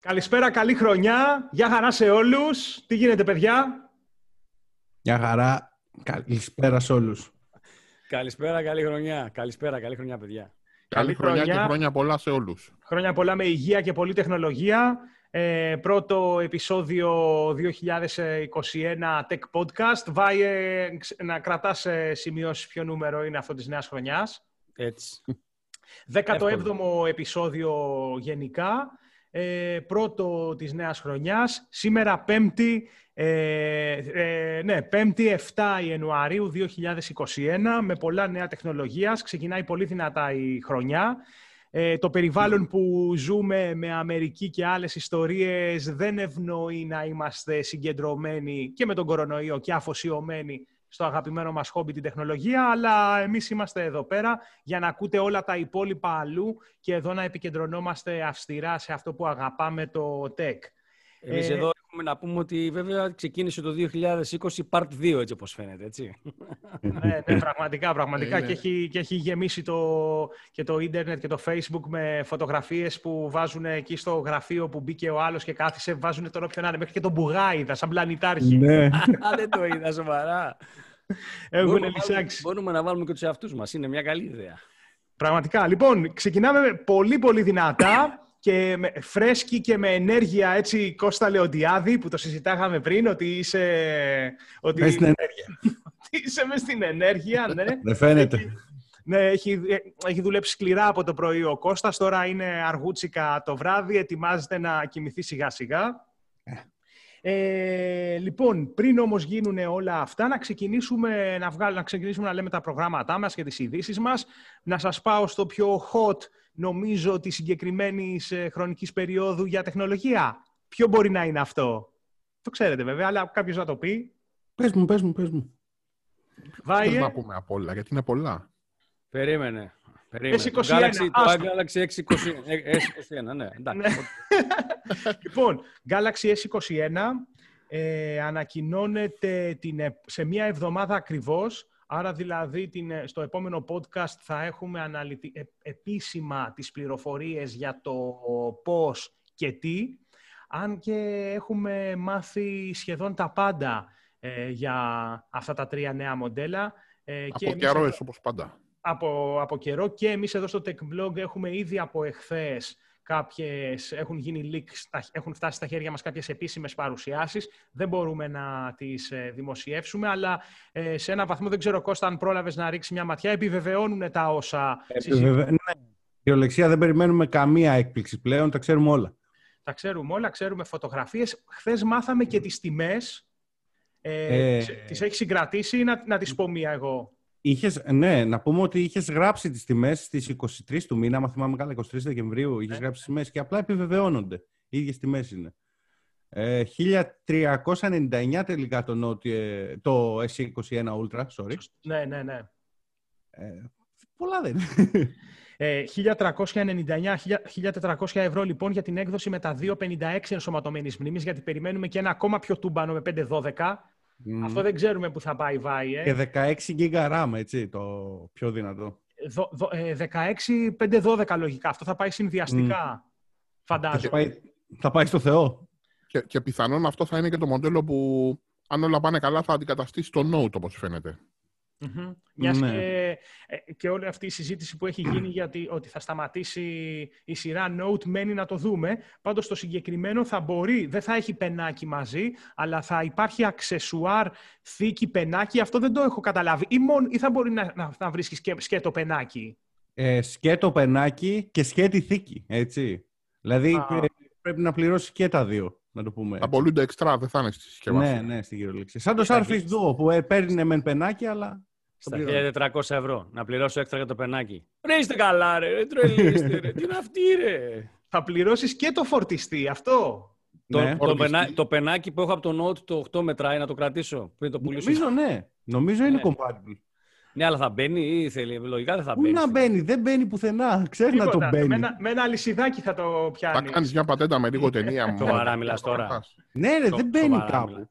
Καλησπέρα, καλή χρονιά. Γεια χαρά σε όλους. Τι γίνεται, παιδιά; Γεια χαρά. Καλησπέρα σε όλους. Καλησπέρα, καλή χρονιά. Καλησπέρα, καλή χρονιά, παιδιά. Καλή, χρονιά, και χρόνια πολλά σε όλους. Χρόνια πολλά με υγεία και πολλή τεχνολογία. Ε, πρώτο επεισόδιο 2021 Tech Podcast. Βάει να κρατάς ε, σημειώσεις ποιο νούμερο είναι αυτό της νέας χρονιάς. Έτσι. 17ο επεισόδιο γενικά. Ε, πρώτο της νέας χρονιάς. Σήμερα πέμπτη, ε, ε, ναι, πέμπτη 7 Ιανουαρίου 2021 με πολλά νέα τεχνολογίας. Ξεκινάει πολύ δυνατά η χρονιά. Ε, το περιβάλλον που ζούμε με Αμερική και άλλες ιστορίες δεν ευνοεί να είμαστε συγκεντρωμένοι και με τον κορονοϊό και αφοσιωμένοι στο αγαπημένο μας χόμπι την τεχνολογία, αλλά εμείς είμαστε εδώ πέρα για να ακούτε όλα τα υπόλοιπα αλλού και εδώ να επικεντρωνόμαστε αυστηρά σε αυτό που αγαπάμε το tech. Εμείς ε... εδώ έχουμε να πούμε ότι βέβαια ξεκίνησε το 2020 part 2 έτσι όπως φαίνεται, έτσι. ναι, ναι, πραγματικά, πραγματικά. Ε, ναι. και, έχει, και έχει γεμίσει το, και το ίντερνετ και το facebook με φωτογραφίες που βάζουν εκεί στο γραφείο που μπήκε ο άλλος και κάθισε, βάζουν τον όποιον άλλο, μέχρι και τον μπουγάιδα, σαν πλανητάρχη. Ναι. Δεν το είδα σοβαρά. Έχουν μπορούμε, λυσάξει. μπορούμε να βάλουμε και τους εαυτούς μας. Είναι μια καλή ιδέα. Πραγματικά. Λοιπόν, ξεκινάμε πολύ πολύ δυνατά και με, φρέσκη και με ενέργεια έτσι Κώστα Λεοντιάδη που το συζητάγαμε πριν ότι είσαι... Ότι Μες στην ενέργεια. είσαι μες στην ενέργεια, ναι. Δεν φαίνεται. Ναι, έχει, έχει δουλέψει σκληρά από το πρωί ο Κώστας, τώρα είναι αργούτσικα το βράδυ, ετοιμάζεται να κοιμηθεί σιγά σιγά. Ε, λοιπόν, πριν όμως γίνουν όλα αυτά, να ξεκινήσουμε να, βγάλ, να ξεκινήσουμε να λέμε τα προγράμματά μας και τις ειδήσεις μας. Να σας πάω στο πιο hot, νομίζω, τη συγκεκριμένη χρονικής περίοδου για τεχνολογία. Ποιο μπορεί να είναι αυτό; Το ξέρετε βέβαια, αλλά κάποιος να το πει. Πες μου, πες μου, πες μου. Βάιε. Δεν να πούμε απ' όλα, γιατί είναι πολλά. Περίμενε. Περίμενε. S21, Το Galaxy, το άστο. Galaxy S21, ε, S21, ναι. Εντάξει. Ναι. λοιπόν, Galaxy S21 ε, ανακοινώνεται την, ε- σε μία εβδομάδα ακριβώς, άρα δηλαδή την, ε, στο επόμενο podcast θα έχουμε αναλυτι, ε, επίσημα τις πληροφορίες για το πώς και τι, αν και έχουμε μάθει σχεδόν τα πάντα ε, για αυτά τα τρία νέα μοντέλα. Ε, και Από εμείς καιρό, εδώ- όπως πάντα. από, από καιρό και εμείς εδώ στο Tech Blog έχουμε ήδη από εχθές κάποιες, έχουν γίνει leaks, στα- έχουν φτάσει στα χέρια μας κάποιες επίσημες παρουσιάσεις. Δεν μπορούμε να τις ε, δημοσιεύσουμε, αλλά ε, σε ένα βαθμό δεν ξέρω Κώστα αν πρόλαβες να ρίξεις μια ματιά, επιβεβαιώνουν τα όσα συζητούμε. Επιβεβαι- Ναι. Κυριολεξία δεν περιμένουμε καμία έκπληξη πλέον, τα ξέρουμε όλα. Τα ξέρουμε όλα, ξέρουμε φωτογραφίες. Χθες μάθαμε και τις τιμές. Ε, Ε, ξε- Τις έχει συγκρατήσει ή να, να τις πω μία εγώ; Είχες, ναι, να πούμε ότι είχες γράψει τις τιμές στις 23 του μήνα, άμα θυμάμαι καλά, 23 Δεκεμβρίου, είχες Ναι. γράψει τις τιμές και απλά επιβεβαιώνονται. Οι ίδιες τιμές είναι. Ε, 1399 τελικά το, Note, ε, το S21 Ultra, sorry. Ναι, ναι, ναι. Ε, πολλά δεν είναι. Ε, 1399, 1400 ευρώ λοιπόν για την έκδοση με τα 256 ενσωματωμένης μνήμης, γιατί περιμένουμε και ένα ακόμα πιο τούμπανο με 512. Μμμ. Αυτό δεν ξέρουμε που θα πάει βάει. Ε. Και 16 GB RAM, έτσι, το πιο δυνατό. Δο- δο- ε, 16, 512 λογικά. Αυτό θα πάει συνδυαστικά. Θα Φαντάζομαι. πάει, θα πάει στο Θεό. Και, και πιθανόν αυτό θα είναι και το μοντέλο που, αν όλα πάνε καλά, θα αντικαταστήσει το Note, όπως φαίνεται. Μμμ. Μιας Ναι. και, ε, και όλη αυτή η συζήτηση που έχει γίνει γιατί ότι θα σταματήσει η σειρά Note μένει να το δούμε. Πάντως το συγκεκριμένο θα μπορεί, δεν θα έχει πενάκι μαζί, αλλά θα υπάρχει αξεσουάρ θήκη πενάκι. Αυτό δεν το έχω καταλάβει. Ή, μόνο, ή θα μπορεί να, να, να βρίσκεις και σκέτο πενάκι. Ε, σκέτο πενάκι και σκέτη θήκη, έτσι. Δηλαδή Α. ε, πρέπει να πληρώσεις και τα δύο, να το πούμε. Θα έτσι. πολλούνται εξτρά, δεν θα είναι στη συσκευασία. Ναι, ναι, στην κυριολεξία. Σαν το Θα Surface βγεις. Duo που ε, παίρνει μεν πενάκι, αλλά. Το Στα πληρώνει. 1400 ευρώ. Να πληρώσω έξτρα για το πενάκι. Ρε είστε καλά ρε, ρε τρελή είστε ρε. Τι είναι αυτή ρε; Θα πληρώσεις και το φορτιστή, αυτό. Ναι. Το, το, Φορτιστή. πενά- το πενάκι που έχω από το Note το 8 μετράει να το κρατήσω πριν το πουλήσω. Νομίζω ναι. Νομίζω είναι Ναι. compatible. Ναι, αλλά θα μπαίνει ή θέλει. Λογικά δεν θα Πού μπαίνει. να μπαίνει, δεν μπαίνει πουθενά. Ξέρει να το Τίποτα. μπαίνει. Με ένα, με ένα αλυσιδάκι θα το Θα πιάνεις. κάνεις μια πατέντα με λίγο ταινία. μόνο. Σοβαρά μιλάς τώρα. Ναι, ρε, Το- δεν μπαίνει σοβαρά κάπου.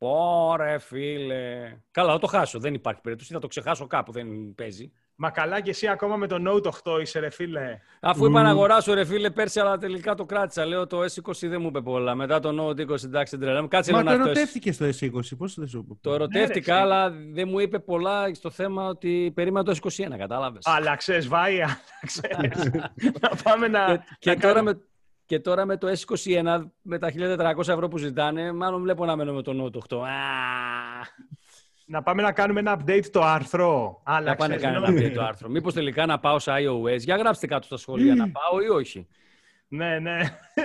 Μιλά. Πόρε, φίλε. Καλά, θα το χάσω. Δεν υπάρχει περίπτωση. Θα το ξεχάσω κάπου. Δεν παίζει. Μα καλά και εσύ ακόμα με το Note 8 είσαι ρε φίλε. Αφού είπα να αγοράσω ρε φίλε πέρσι, αλλά τελικά το κράτησα. Λέω το S20 δεν μου είπε πολλά. Μετά το Note 20 εντάξει τρελά. μου. Κάτσε Μα λίγο το να ερωτεύτηκε στο S20, πώς δεν σου είπε. Το Ναι, ερωτεύτηκα, ρε, αλλά δεν μου είπε πολλά στο θέμα ότι περίμενα το S21, κατάλαβες. Άλλαξε, βάει, άλλαξε. να πάμε να. και, και να τώρα κάνουμε- με, και τώρα με το S21, με τα 1400 ευρώ που ζητάνε, μάλλον βλέπω να μένω με το Note 8. Α, Να πάμε να κάνουμε ένα update το άρθρο. να Άλλαξε. πάνε να κάνω συγγνώμη. ένα το άρθρο. Μήπως τελικά να πάω σε iOS. Για γράψτε κάτω στα σχόλια να πάω ή όχι. Ναι, ναι.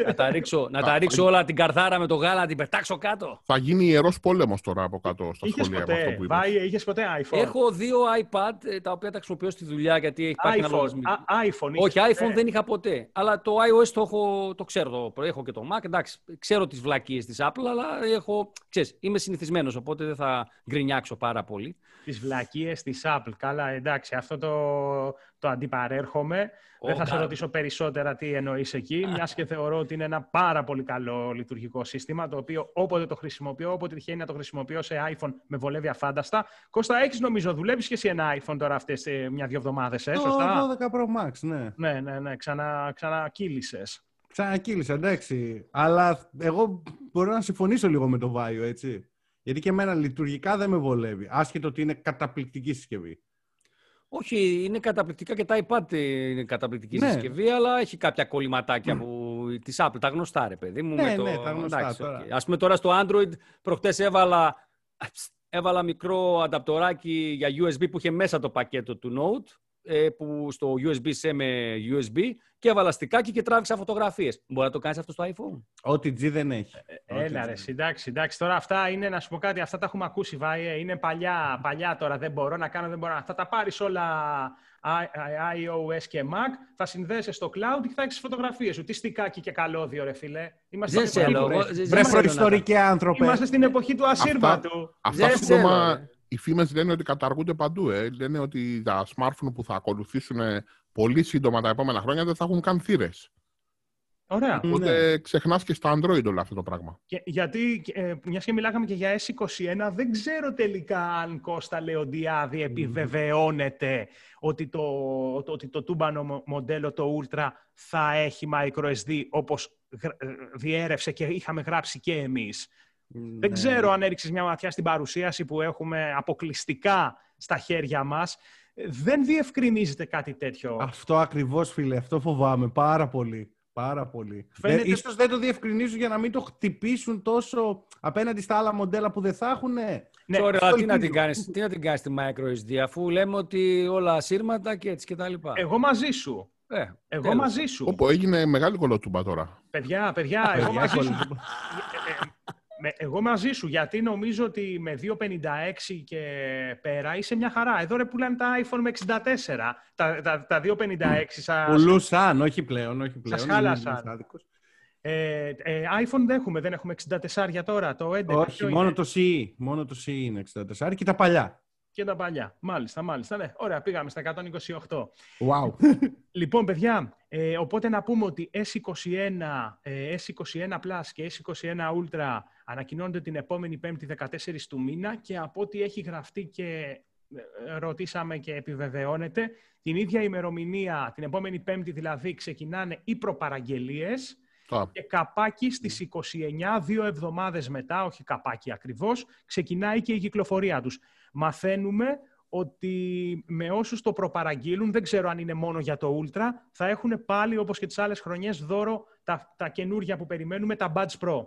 να τα ρίξω, να τα ρίξω όλα την καρθάρα με το γάλα, να την πετάξω κάτω. Θα γίνει ιερός πόλεμος τώρα από κάτω στα Είχες σχολεία με αυτό ποτέ, που είπες. βάει, είχες ποτέ iPhone; Έχω δύο iPad ε, τα οποία τα χρησιμοποιώ στη δουλειά γιατί έχει υπάρχει ένα iPhone. λογισμικό. Α, iPhone Όχι, είχες iPhone ποτέ. δεν είχα ποτέ. Αλλά το iOS το, έχω, το ξέρω. Το, έχω και το Mac. Εντάξει, ξέρω τις βλακίες της Apple, αλλά έχω, ξέρεις, είμαι συνηθισμένος, οπότε δεν θα γκρινιάξω πάρα πολύ. τις βλακίες της Apple. Καλά, εντάξει, αυτό το, το αντιπαρέρχομαι. Δεν θα σε καλά. ρωτήσω περισσότερα τι εννοείς εκεί, μιας και θεωρώ ότι είναι ένα πάρα πολύ καλό λειτουργικό σύστημα, το οποίο όποτε το χρησιμοποιώ, όποτε τυχαίνει να το χρησιμοποιώ σε iPhone, με βολεύει αφάνταστα. Κώστα, έχεις νομίζω, δουλεύεις και εσύ ένα iPhone τώρα αυτές ε, μια-δυο εβδομάδες, ε, Το σωστά; 12 Pro Max, ναι. Ναι, ναι, ναι, ξανα, ξανακύλησες. Ξανακύλησα, εντάξει. Αλλά εγώ μπορώ να συμφωνήσω λίγο με το Βάιο, έτσι. Γιατί και εμένα λειτουργικά δεν με βολεύει. Άσχετο ότι είναι καταπληκτική συσκευή. Όχι, είναι καταπληκτικά και τα iPad είναι καταπληκτική Ναι. συσκευή, αλλά έχει κάποια κολληματάκια που, της Apple, τα γνωστά ρε παιδί μου. Ναι, με το... ναι, τα γνωστά εντάξει, τώρα. οκ. Ας πούμε τώρα στο Android, προχτές έβαλα, έβαλα μικρό ανταπτοράκι για USB που είχε μέσα το πακέτο του Note, ε, που στο USB-C με USB και έβαλα στικάκι και τράβηξα φωτογραφίες. Μπορεί να το κάνεις αυτό στο iPhone; Ό,τι G δεν έχει. Ό,τι Έλα G ρε, δεν εντάξει, εντάξει. Τώρα αυτά είναι, να σου πω κάτι, αυτά τα έχουμε ακούσει, Βάιε. Είναι παλιά, παλιά τώρα, δεν μπορώ να κάνω, δεν μπορώ να... Θα τα πάρεις όλα I- I- iOS και Mac, θα συνδέσεις στο cloud και θα έχεις φωτογραφίες σου. Τι στικάκι και καλώδιο, ρε φίλε. Είμαστε Δεν στην σε εποχή λέω, του- εγώ- δεν- Βρε δεν θέλω να προϊστορικέ άνθρωπε. Είμαστε στην εποχή του ασύρματου. Αυτά Δεν σύντομα ξέρω, ρε. Οι φήμες λένε ότι καταργούνται παντού. Ε. Λένε ότι τα smartphone που θα ακολουθήσουν πολύ σύντομα τα επόμενα χρόνια δεν θα έχουν καν θύρες. Ωραία. Ναι. Οπότε ξεχνάς και στα Android όλο αυτό το πράγμα. Και, γιατί, ε, μιας και μιλάγαμε και για S21, δεν ξέρω τελικά αν Κώστα Λεοντιάδη επιβεβαιώνεται ότι το, το, ότι το τούμπανο μο- μοντέλο, το Ultra, θα έχει microSD όπως γρα- ε, διέρευσε και είχαμε γράψει και εμείς. Ναι. Δεν ξέρω αν έριξες μια ματιά στην παρουσίαση που έχουμε αποκλειστικά στα χέρια μας. Ε, Δεν διευκρινίζεται κάτι τέτοιο. Αυτό ακριβώς, φίλε. Αυτό φοβάμαι πάρα πολύ. Πάρα πολύ. Φαίνεται- Ε, ίσως δεν το διευκρινίζουν για να μην το χτυπήσουν τόσο απέναντι στα άλλα μοντέλα που δεν θα έχουν. Ναι, Sorry, αυτό αλλά τι να, ελπίζω. την κάνεις, τι να την κάνεις τη microSD αφού λέμε ότι όλα ασύρματα και έτσι και τα λοιπά. Εγώ μαζί σου. Ε, Εγώ τέλος. μαζί σου. Όπου έγινε μεγάλη κολοτούμπα τώρα. Παιδιά, παιδιά, εγώ Παιδιά, μαζί σου. Κολλή. Ε, ε, με- εγώ μαζί σου, γιατί νομίζω ότι με 256 και πέρα είσαι μια χαρά. Εδώ ρε πουλάνε τα iPhone με 64. Τα, τα, τα 256 σας, Πουλούσαν, όχι πλέον. Όχι πλέον. Σας χάλασαν. Είμαι άδικος. ε, ε, iPhone δεν έχουμε, δεν έχουμε 64 για τώρα, το 11. Όχι, ποιο μόνο είναι; το CE. Μόνο το CE είναι 64 και τα παλιά. Και τα παλιά. Μάλιστα, μάλιστα. Ναι. Ωραία, πήγαμε στα 128. Wow. Λοιπόν, παιδιά, ε, οπότε να πούμε ότι S21, ε, S21 Plus και S21 Ultra ανακοινώνονται την επόμενη Πέμπτη 14 του μήνα και από ό,τι έχει γραφτεί και ε, ρωτήσαμε και επιβεβαιώνεται, την ίδια ημερομηνία, την επόμενη Πέμπτη δηλαδή, ξεκινάνε οι προπαραγγελίες Τώρα, και καπάκι στις 29, δύο εβδομάδες μετά, όχι καπάκι ακριβώς, ξεκινάει και η κυκλοφορία τους. Μαθαίνουμε ότι με όσους το προπαραγγείλουν, δεν ξέρω αν είναι μόνο για το Ultra, θα έχουν πάλι όπως και τις άλλες χρονιές δώρο τα, τα καινούργια που περιμένουμε, τα Buds Pro.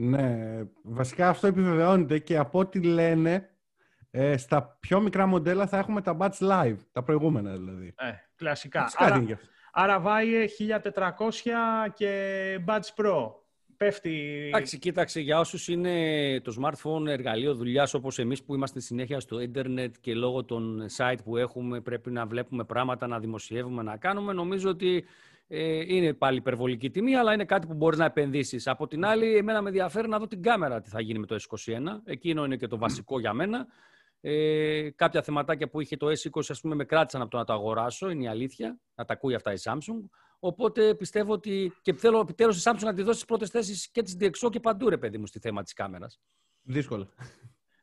Ναι, βασικά αυτό επιβεβαιώνεται και από ό,τι λένε, ε, στα πιο μικρά μοντέλα θα έχουμε τα Batch Live, τα προηγούμενα δηλαδή. Ε, κλασικά. Φυσικά είναι Άρα, γι' αυτό. άρα βάει 1400 και Buds Pro. Πέφτει... Εντάξει, κοίταξε, για όσους είναι το smartphone εργαλείο δουλειάς όπως εμείς που είμαστε συνέχεια στο ίντερνετ και λόγω των site που έχουμε πρέπει να βλέπουμε πράγματα, να δημοσιεύουμε, να κάνουμε, νομίζω ότι ε, είναι πάλι υπερβολική τιμή, αλλά είναι κάτι που μπορείς να επενδύσεις. Από την άλλη, εμένα με ενδιαφέρει να δω την κάμερα τι θα γίνει με το S21. Εκείνο είναι και το βασικό για μένα. Ε, κάποια θεματάκια που είχε το S20, ας πούμε, με κράτησαν από το να το αγοράσω, είναι η αλήθεια, να τα ακούει αυτά η Samsung. Οπότε πιστεύω ότι και θέλω επιτέλους η Samsung να τη δώσει τις πρώτες θέσεις και της DxO και παντού, ρε παιδί μου, στη θέμα της κάμερας. Δύσκολα.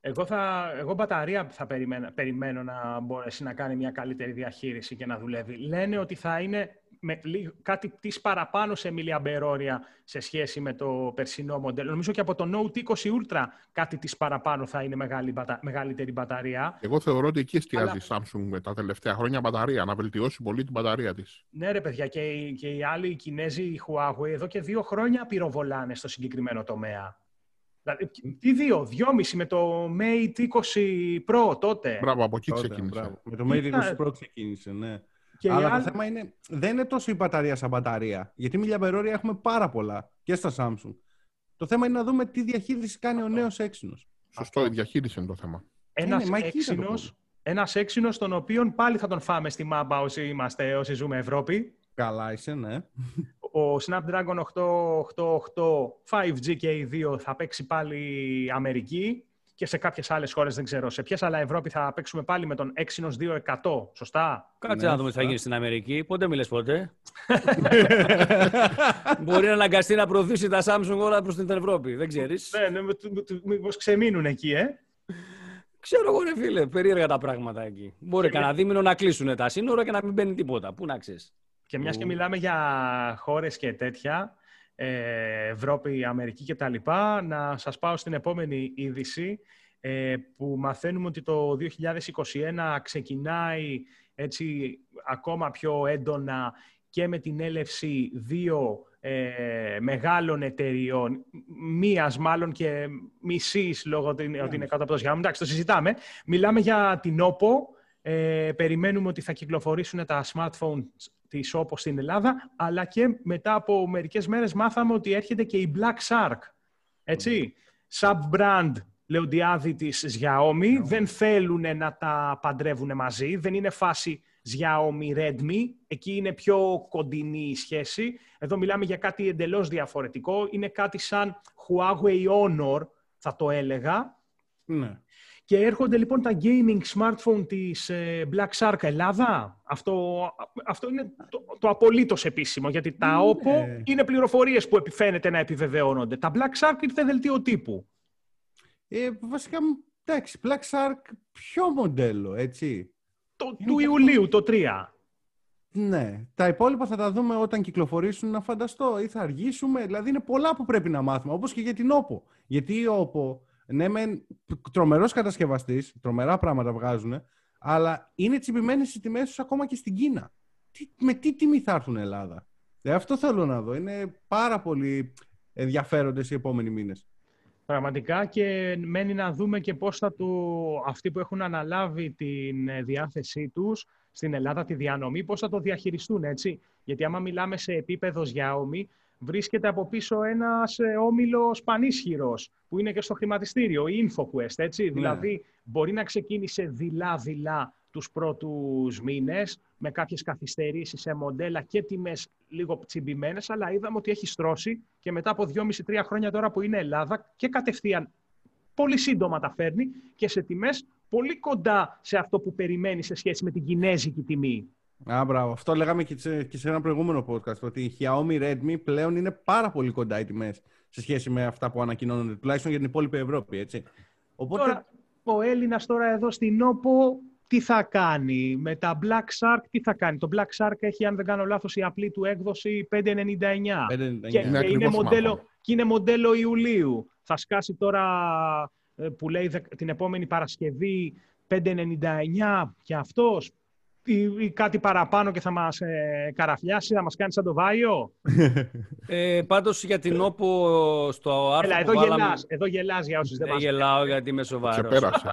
Εγώ, θα, εγώ μπαταρία θα περιμένω, περιμένω να μπορέσει να κάνει μια καλύτερη διαχείριση και να δουλεύει. Λένε ότι θα είναι με κάτι της παραπάνω σε μιλιαμπερόρια σε σχέση με το περσινό μοντέλο. Νομίζω και από το Note 20 Ultra κάτι της παραπάνω θα είναι μεγάλη, μεγαλύτερη μπαταρία. Εγώ θεωρώ ότι εκεί εστιάζει η Samsung με τα τελευταία χρόνια μπαταρία, να βελτιώσει πολύ την μπαταρία της. Ναι, ρε παιδιά, και, και οι άλλοι, οι Κινέζοι, οι Huawei, εδώ και δύο χρόνια πυροβολάνε στο συγκεκριμένο τομέα. Δηλαδή, τι δύο, δυόμιση με το Mate 20 Pro τότε. Μπράβο, από εκεί ξεκίνησε. Με το Mate 20 Pro ξεκίνησε, ναι. Και Αλλά το θέμα είναι, δεν είναι τόσο η μπαταρία σαν μπαταρία. Γιατί μιλιαμπερόρια έχουμε πάρα πολλά και στα Samsung. Το θέμα είναι να δούμε τι διαχείριση κάνει ο νέος έξινος. Σωστό, η διαχείριση είναι το θέμα. Ένας έξινο, ένας έξινος τον οποίο πάλι θα τον φάμε στη μάπα όσοι είμαστε, όσοι ζούμε Ευρώπη. Καλά είσαι, ναι. Ο Snapdragon 888 5G και οι δύο θα παίξει πάλι Αμερική και σε κάποιες άλλες χώρες δεν ξέρω σε ποιες, αλλά Ευρώπη θα παίξουμε πάλι με τον Exynos 2100. Σωστά; Κάτσε ναι, να δούμε τι θα γίνει στην Αμερική. Πότε μιλες πότε. Μπορεί να αναγκαστεί να προωθήσει τα Samsung όλα προς την Ευρώπη. Δεν ξέρεις; Ναι, ναι μήπως ξεμείνουν εκεί, ε; Ξέρω εγώ, ρε φίλε, περίεργα τα πράγματα εκεί. Μπορεί κανένα δίμηνο να κλείσουν τα σύνορα και να μην μπαίνει τίποτα. Πού να ξέρεις; Και μιας και μιλάμε για χώρες και τέτοια, ε, Ευρώπη, Αμερική κτλ. Να σας πάω στην επόμενη είδηση ε, που μαθαίνουμε ότι το 2021 ξεκινάει έτσι ακόμα πιο έντονα και με την έλευση δύο ε, μεγάλων εταιριών, μίας μάλλον και μισής λόγω ότι είναι ναι. κάτω από το σγάμι. Εντάξει, το συζητάμε. Μιλάμε για την OPPO. Ε, περιμένουμε ότι θα κυκλοφορήσουν τα smartphones της όπως στην Ελλάδα, αλλά και μετά από μερικές μέρες μάθαμε ότι έρχεται και η Black Shark. Έτσι, sub-brand λεοντιάδη της Xiaomi, δεν θέλουν να τα παντρεύουν μαζί, δεν είναι φάση Xiaomi Redmi, εκεί είναι πιο κοντινή η σχέση. Εδώ μιλάμε για κάτι εντελώς διαφορετικό, είναι κάτι σαν Huawei Honor, θα το έλεγα. Ναι. Και έρχονται λοιπόν τα gaming smartphone της ε, Black Shark Ελλάδα. Αυτό, αυτό είναι το, το απολύτως επίσημο, γιατί τα ναι. OPPO είναι πληροφορίες που επιφαίνεται να επιβεβαιώνονται. Τα Black Shark ήρθε δελτίο τύπου. Ε, βασικά, εντάξει, Black Shark ποιο μοντέλο, έτσι. Το, του Ιουλίου, το 3. Ναι. Τα υπόλοιπα θα τα δούμε όταν κυκλοφορήσουν να φανταστώ ή θα αργήσουμε. Δηλαδή είναι πολλά που πρέπει να μάθουμε, όπως και για την OPPO. Γιατί η OPPO ναι, μεν τρομερός κατασκευαστής, τρομερά πράγματα βγάζουν, αλλά είναι τσιμπημένες οι τιμές τους ακόμα και στην Κίνα. Τι, με τι τιμή θα έρθουν Ελλάδα; Ε, αυτό θέλω να δω. Είναι πάρα πολύ ενδιαφέροντες οι επόμενοι μήνες. Πραγματικά και μένει να δούμε και πώς θα του, αυτοί που έχουν αναλάβει την διάθεσή τους στην Ελλάδα, τη διανομή, πώς θα το διαχειριστούν, έτσι. Γιατί άμα μιλάμε σε επίπεδο Xiaomi, βρίσκεται από πίσω ένας ε, όμιλος πανίσχυρος που είναι και στο χρηματιστήριο, η InfoQuest, έτσι. Ναι. Δηλαδή, μπορεί να ξεκίνησε δειλά-δειλά τους πρώτους μήνες με κάποιες καθυστερήσεις σε μοντέλα και τιμές λίγο τσιμπημένες, αλλά είδαμε ότι έχει στρώσει και μετά από 2,5-3 χρόνια τώρα που είναι Ελλάδα και κατευθείαν πολύ σύντομα τα φέρνει και σε τιμές πολύ κοντά σε αυτό που περιμένει σε σχέση με την κινέζικη τιμή. Α, μπράβο. Αυτό λέγαμε και σε, και σε ένα προηγούμενο podcast. Ότι η Xiaomi Redmi πλέον είναι πάρα πολύ κοντά οι τιμές σε σχέση με αυτά που ανακοινώνονται, τουλάχιστον για την υπόλοιπη Ευρώπη. Έτσι. Οπότε... Τώρα, ο Έλληνας τώρα εδώ στην όπο τι θα κάνει, με τα Black Shark τι θα κάνει; Το Black Shark έχει, αν δεν κάνω λάθος, η απλή του έκδοση 599. 599. Και, είναι και, είναι μοντέλο, και είναι μοντέλο Ιουλίου. Θα σκάσει τώρα, ε, που λέει την επόμενη Παρασκευή, 599 και αυτός ή, κάτι παραπάνω και θα μας ε, καραφιάσει, θα μας κάνει σαν το Βάιο; ε, πάντως για την όπο στο άρθρο Έλα, εδώ, βάλαμε... γελάς, εδώ γελάς για όσους δεν, δεν γελάω γιατί είμαι σοβαρός. Σε πέρασε.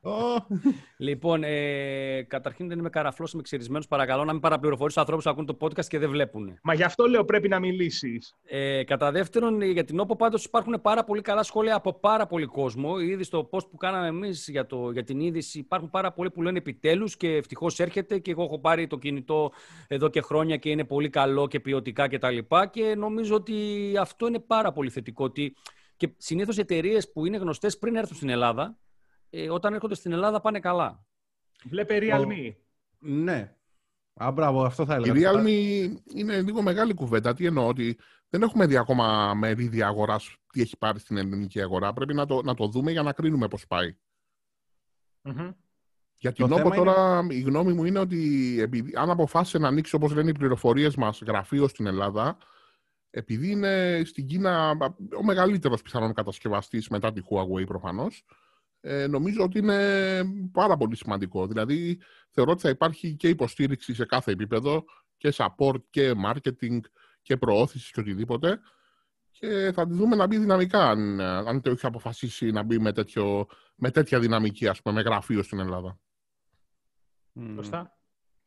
λοιπόν, ε, καταρχήν δεν είμαι καραφλός, είμαι ξυρισμένος. Παρακαλώ να μην παραπληροφορεί τους ανθρώπους που ακούν το podcast και δεν βλέπουν. Μα γι' αυτό λέω πρέπει να μιλήσεις. Ε, κατά δεύτερον, για την όπο πάντως υπάρχουν πάρα πολύ καλά σχόλια από πάρα πολύ κόσμο. Ήδη στο post που κάναμε εμείς για, για την είδηση υπάρχουν πάρα πολλοί που λένε επιτέλους και ευτυχώς έρχεται. Και εγώ έχω πάρει το κινητό εδώ και χρόνια και είναι πολύ καλό και ποιοτικά κτλ. Και, και νομίζω ότι αυτό είναι πάρα πολύ θετικό. Ότι και συνήθως εταιρείες που είναι γνωστές πριν έρθουν στην Ελλάδα ε, όταν έρχονται στην Ελλάδα πάνε καλά. Βλέπε Realme. Ναι. Α, μπράβο, αυτό θα έλεγα. Η Realme είναι λίγο μεγάλη κουβέντα. Τι εννοώ, ότι δεν έχουμε δει ακόμα μερίδια αγοράς τι έχει πάρει στην ελληνική αγορά. Πρέπει να το, να το δούμε για να κρίνουμε πώς πάει. Για την όπο τώρα η γνώμη μου είναι ότι επειδή, αν αποφάσισε να ανοίξει όπως λένε οι πληροφορίες μας γραφείο στην Ελλάδα επειδή είναι στην Κίνα ο μεγαλύτερος πιθανόν κατασκευαστής μετά τη Huawei προφανώς ε, νομίζω ότι είναι πάρα πολύ σημαντικό. Δηλαδή θεωρώ ότι θα υπάρχει και υποστήριξη σε κάθε επίπεδο και support και marketing και προώθηση και οτιδήποτε και θα τη δούμε να μπει δυναμικά αν, αν το έχει αποφασίσει να μπει με, τέτοιο, με τέτοια δυναμική ας πούμε, με γραφείο στην Ελλάδα. Σωστά.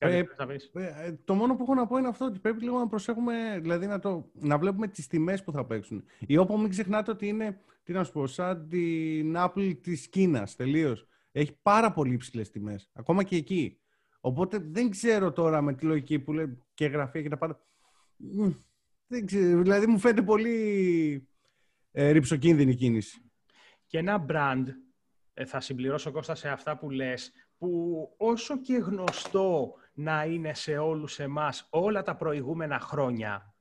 Ε, ε, το μόνο που έχω να πω είναι αυτό ότι πρέπει λίγο να προσέχουμε, δηλαδή να, το, να βλέπουμε τις τιμές που θα παίξουν. Η Oppo μην ξεχνάτε ότι είναι, τι να σου πω, σαν την Apple της Κίνας, τελείως. Έχει πάρα πολύ υψηλές τιμές, ακόμα και εκεί. Οπότε δεν ξέρω τώρα με τη λογική που λέει και γραφεία και τα πάντα. Δεν ξέρω, δηλαδή μου φαίνεται πολύ ε, ρηψοκίνδυνη κίνηση. Και ένα brand, ε, θα συμπληρώσω Κώστα σε αυτά που λες, που όσο και γνωστό να είναι σε όλους εμάς όλα τα προηγούμενα χρόνια,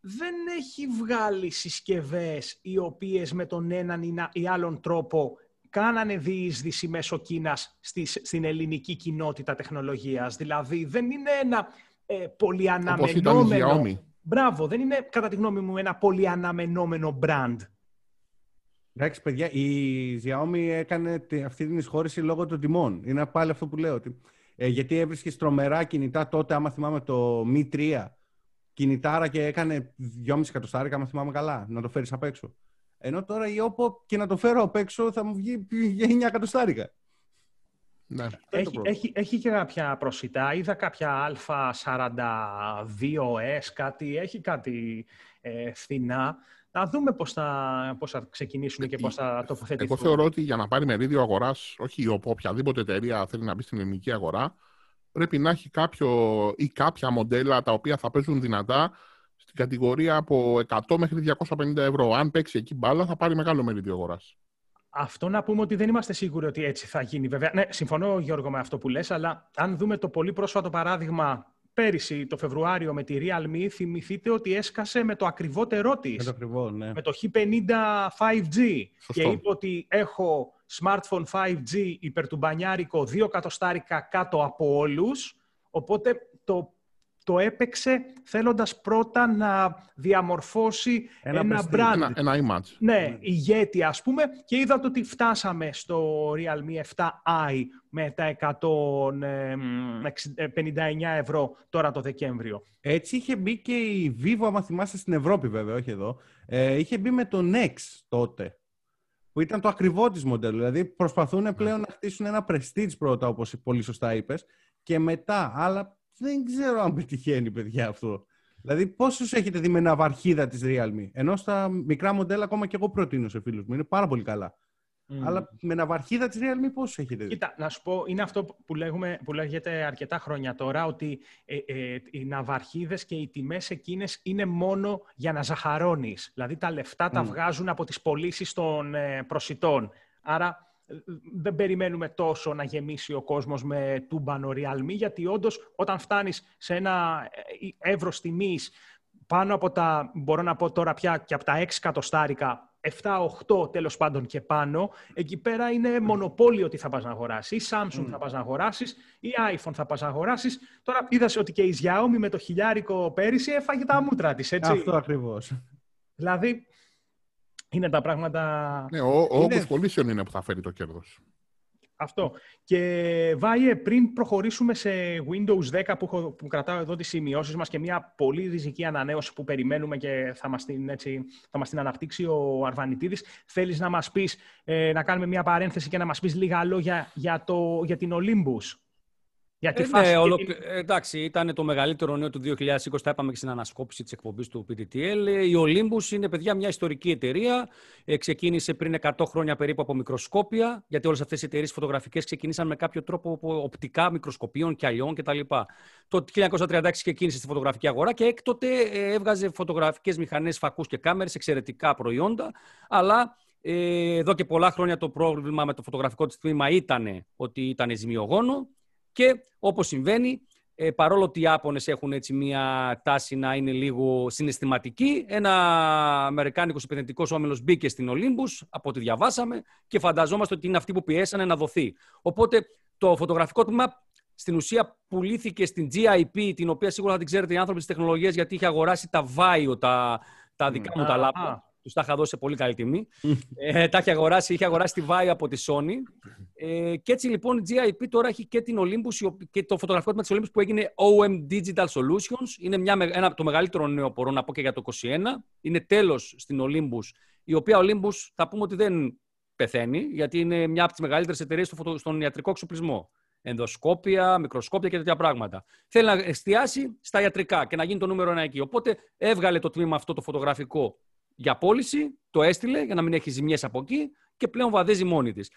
δεν έχει βγάλει συσκευές οι οποίες με τον έναν ή άλλον τρόπο κάνανε διείσδυση μέσω Κίνας στην ελληνική κοινότητα τεχνολογίας. Δηλαδή δεν είναι ένα ε, πολύ αναμενόμενο... Μπράβο, δεν είναι κατά τη γνώμη μου ένα πολύ αναμενόμενο brand. Εντάξει, παιδιά, η Xiaomi έκανε αυτή την εισχώρηση λόγω των τιμών. Είναι πάλι αυτό που λέω. Ότι, ε, γιατί έβρισκες τρομερά κινητά τότε, άμα θυμάμαι το Mi 3, κινητάρα και έκανε 2,5 εκατοστάρικα, άμα θυμάμαι καλά, να το φέρεις απ' έξω. Ενώ τώρα η Oppo και να το φέρω απ' έξω θα μου βγει για 9 εκατοστάρικα. Ναι. Έχει, έχει, έχει και κάποια προσιτά. Είδα κάποια Α42S, κάτι, έχει κάτι ε, φθηνά. Να δούμε πώς θα, πώς θα ξεκινήσουν και πώς θα τοποθετηθούν. Εγώ θεωρώ ότι για να πάρει μερίδιο αγοράς, όχι οποιαδήποτε εταιρεία θέλει να μπει στην ελληνική αγορά, πρέπει να έχει κάποιο ή κάποια μοντέλα τα οποία θα παίζουν δυνατά στην κατηγορία από 100 μέχρι 250 ευρώ. Αν παίξει εκεί μπάλα, θα πάρει μεγάλο μερίδιο αγοράς. Αυτό να πούμε ότι δεν είμαστε σίγουροι ότι έτσι θα γίνει. Βέβαια, ναι, συμφωνώ Γιώργο με αυτό που λες, αλλά αν δούμε το πολύ πρόσφατο παράδειγμα πέρυσι το Φεβρουάριο με τη Realme, θυμηθείτε ότι έσκασε με το ακριβότερό της. Με το ακριβό, ναι. Με το H50 5G. Και είπε ότι έχω smartphone 5G υπέρ του μπανιάρικο δύο κατοστάρικα κάτω από όλους. Οπότε το το έπαιξε θέλοντας πρώτα να διαμορφώσει ένα, ένα brand. Ένα, ένα image. Ναι, ηγέτη ας πούμε. Και είδατε ότι φτάσαμε στο Realme 7i με τα 159 ευρώ τώρα το Δεκέμβριο. Έτσι είχε μπει και η Vivo, άμα θυμάστε, στην Ευρώπη βέβαια, όχι εδώ. Ε, είχε μπει με το Nex τότε που ήταν το ακριβό της μοντέλο. Δηλαδή προσπαθούν ναι. πλέον να χτίσουν ένα prestige πρώτα, όπως πολύ σωστά είπες, και μετά. Αλλά δεν ξέρω αν πετυχαίνει, παιδιά, αυτό. Δηλαδή, πόσους έχετε δει με ναυαρχίδα της Realme; Ενώ στα μικρά μοντέλα, ακόμα και εγώ προτείνω σε φίλους μου. Είναι πάρα πολύ καλά. Αλλά με ναυαρχίδα της Realme πόσους έχετε δει; Κοίτα, να σου πω, είναι αυτό που, λέγουμε, που λέγεται αρκετά χρόνια τώρα, ότι ε, ε, οι ναυαρχίδες και οι τιμές εκείνες είναι μόνο για να ζαχαρώνεις. Δηλαδή, τα λεφτά τα βγάζουν από τις πωλήσεις των ε, προσιτών. Άρα, δεν περιμένουμε τόσο να γεμίσει ο κόσμος με τούμπανο Realme, γιατί όντως όταν φτάνεις σε ένα ε, εύρος τιμής πάνω από τα, μπορώ να πω τώρα πια και από τα 6 κατοστάρικα, 7-8 τέλος πάντων και πάνω, εκεί πέρα είναι μονοπόλιο ότι θα πας να αγοράσεις. Ή Samsung θα πας να αγοράσεις, ή iPhone θα πας να αγοράσεις. Τώρα είδας ότι και η Xiaomi με το χιλιάρικο πέρυσι έφαγε τα μούτρα της, έτσι; Αυτό ακριβώς. Δηλαδή, είναι τα πράγματα... Ναι, ο, ο είναι... είναι που θα φέρει το κέρδος. Αυτό. Και Βάιε, πριν προχωρήσουμε σε Windows 10 που, που κρατάω εδώ τις σημειώσεις μας και μια πολύ ριζική ανανέωση που περιμένουμε και θα μας την, έτσι, θα μας την αναπτύξει ο Αρβανιτίδης, θέλεις να μας πεις, ε, να κάνουμε μια παρένθεση και να μας πεις λίγα λόγια για, το, για την Olympus; Για τη ε, φάση ναι, όλο... Εντάξει, ήταν το μεγαλύτερο νέο του 2020. Θα είπαμε και στην ανασκόπηση της εκπομπής του PTTL. Η Olympus είναι, παιδιά, μια ιστορική εταιρεία. Ε, ξεκίνησε πριν 100 χρόνια περίπου από μικροσκόπια, γιατί όλες αυτές οι εταιρείες φωτογραφικές ξεκίνησαν με κάποιο τρόπο από οπτικά μικροσκοπίων και αλλιών κτλ. Το 1936 ξεκίνησε στη φωτογραφική αγορά και έκτοτε ε, έβγαζε φωτογραφικές μηχανές, φακούς και κάμερες, εξαιρετικά προϊόντα. Αλλά ε, εδώ και πολλά χρόνια το πρόβλημα με το φωτογραφικό της τμήμα ήταν ότι ήταν ζημιογόνο και όπως συμβαίνει, ε, παρόλο ότι οι Άπωνες έχουν έτσι μια τάση να είναι λίγο συναισθηματικοί, ένα Αμερικάνικος επενδυτικός όμιλος μπήκε στην Ολύμπους, από ό,τι διαβάσαμε, και φανταζόμαστε ότι είναι αυτοί που πιέσανε να δοθεί. Οπότε το φωτογραφικό τμήμα στην ουσία πουλήθηκε στην GIP, την οποία σίγουρα θα την ξέρετε οι άνθρωποι της τεχνολογίας, γιατί είχε αγοράσει τα Vio, τα, τα δικά μου τα λάπτοπ. Τους τα είχα δώσει σε πολύ καλή τιμή. ε, τα είχε αγοράσει, είχε αγοράσει τη Vio από τη Sony. Ε, και έτσι λοιπόν η GIP τώρα έχει και την Olympus και το φωτογραφικό τμήμα της Olympus που έγινε OM Digital Solutions. Είναι μια, ένα, το μεγαλύτερο νέο μπορώ να πω και για το 2021. Είναι τέλος στην Olympus, η οποία Olympus θα πούμε ότι δεν πεθαίνει, γιατί είναι μια από τις μεγαλύτερες εταιρείες στον ιατρικό εξοπλισμό ενδοσκόπια, μικροσκόπια και τέτοια πράγματα. Θέλει να εστιάσει στα ιατρικά και να γίνει το νούμερο ένα εκεί. Οπότε έβγαλε το τμήμα αυτό το φωτογραφικό για πώληση, το έστειλε για να μην έχει ζημιές από εκεί και πλέον βαδίζει μόνη της.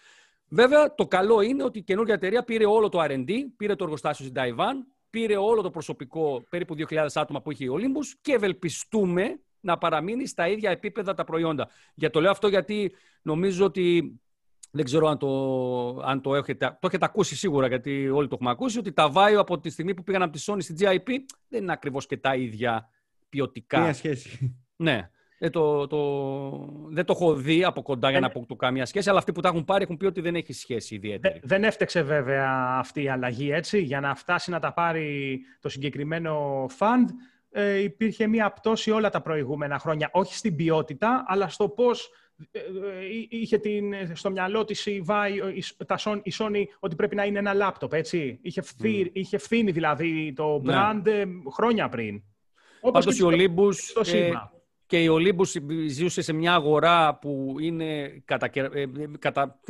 Βέβαια, το καλό είναι ότι η καινούργια εταιρεία πήρε όλο το RD, πήρε το εργοστάσιο στην Ταϊβάν, πήρε όλο το προσωπικό, περίπου 2.000 άτομα που είχε η Olympus και ευελπιστούμε να παραμείνει στα ίδια επίπεδα τα προϊόντα. Για το λέω αυτό γιατί νομίζω ότι δεν ξέρω αν το, αν το, έχετε, το έχετε ακούσει σίγουρα, γιατί όλοι το έχουμε ακούσει, ότι τα Vio από τη στιγμή που πήγαν από τη Sony στην GIP δεν είναι ακριβώς και τα ίδια ποιοτικά. Μία σχέση. Ναι. Δεν το, το, δεν το έχω δει από κοντά για να πω του καμία σχέση, αλλά αυτοί που τα έχουν πάρει έχουν πει ότι δεν έχει σχέση ιδιαίτερη. Δεν έφτεξε βέβαια αυτή η αλλαγή έτσι. Για να φτάσει να τα πάρει το συγκεκριμένο fund, ε, υπήρχε μία πτώση όλα τα προηγούμενα χρόνια. Όχι στην ποιότητα, αλλά στο πώς ε, ε, είχε την, στο μυαλό της η, η Sony ότι πρέπει να είναι ένα λάπτοπ, έτσι. Είχε, φθή, είχε ευθύνη δηλαδή το ναι. brand ναι. χρόνια πριν. Όπως και ο Olympus, ε, και η Olympus ζούσε σε μια αγορά που είναι κατά, κατα,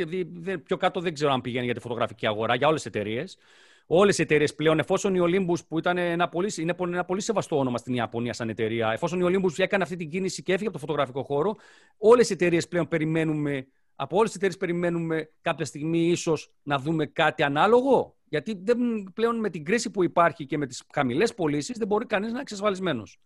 πιο κάτω δεν ξέρω αν πηγαίνει για τη φωτογραφική αγορά, για όλες τις εταιρείες όλες οι εταιρείες πλέον, εφόσον η Olympus, που ήταν ένα πολύ, είναι ένα πολύ σεβαστό όνομα στην Ιαπωνία σαν εταιρεία, εφόσον η Olympus έκανε αυτή την κίνηση και έφυγε από το φωτογραφικό χώρο, όλες οι εταιρείες πλέον περιμένουμε, από όλες τις εταιρείες περιμένουμε κάποια στιγμή ίσως να δούμε κάτι ανάλογο; Γιατί δεν, πλέον με την κρίση που υπάρχει και με τις χαμηλές πωλήσεις δεν μπορεί κανείς να είναι εξασφαλισμένος.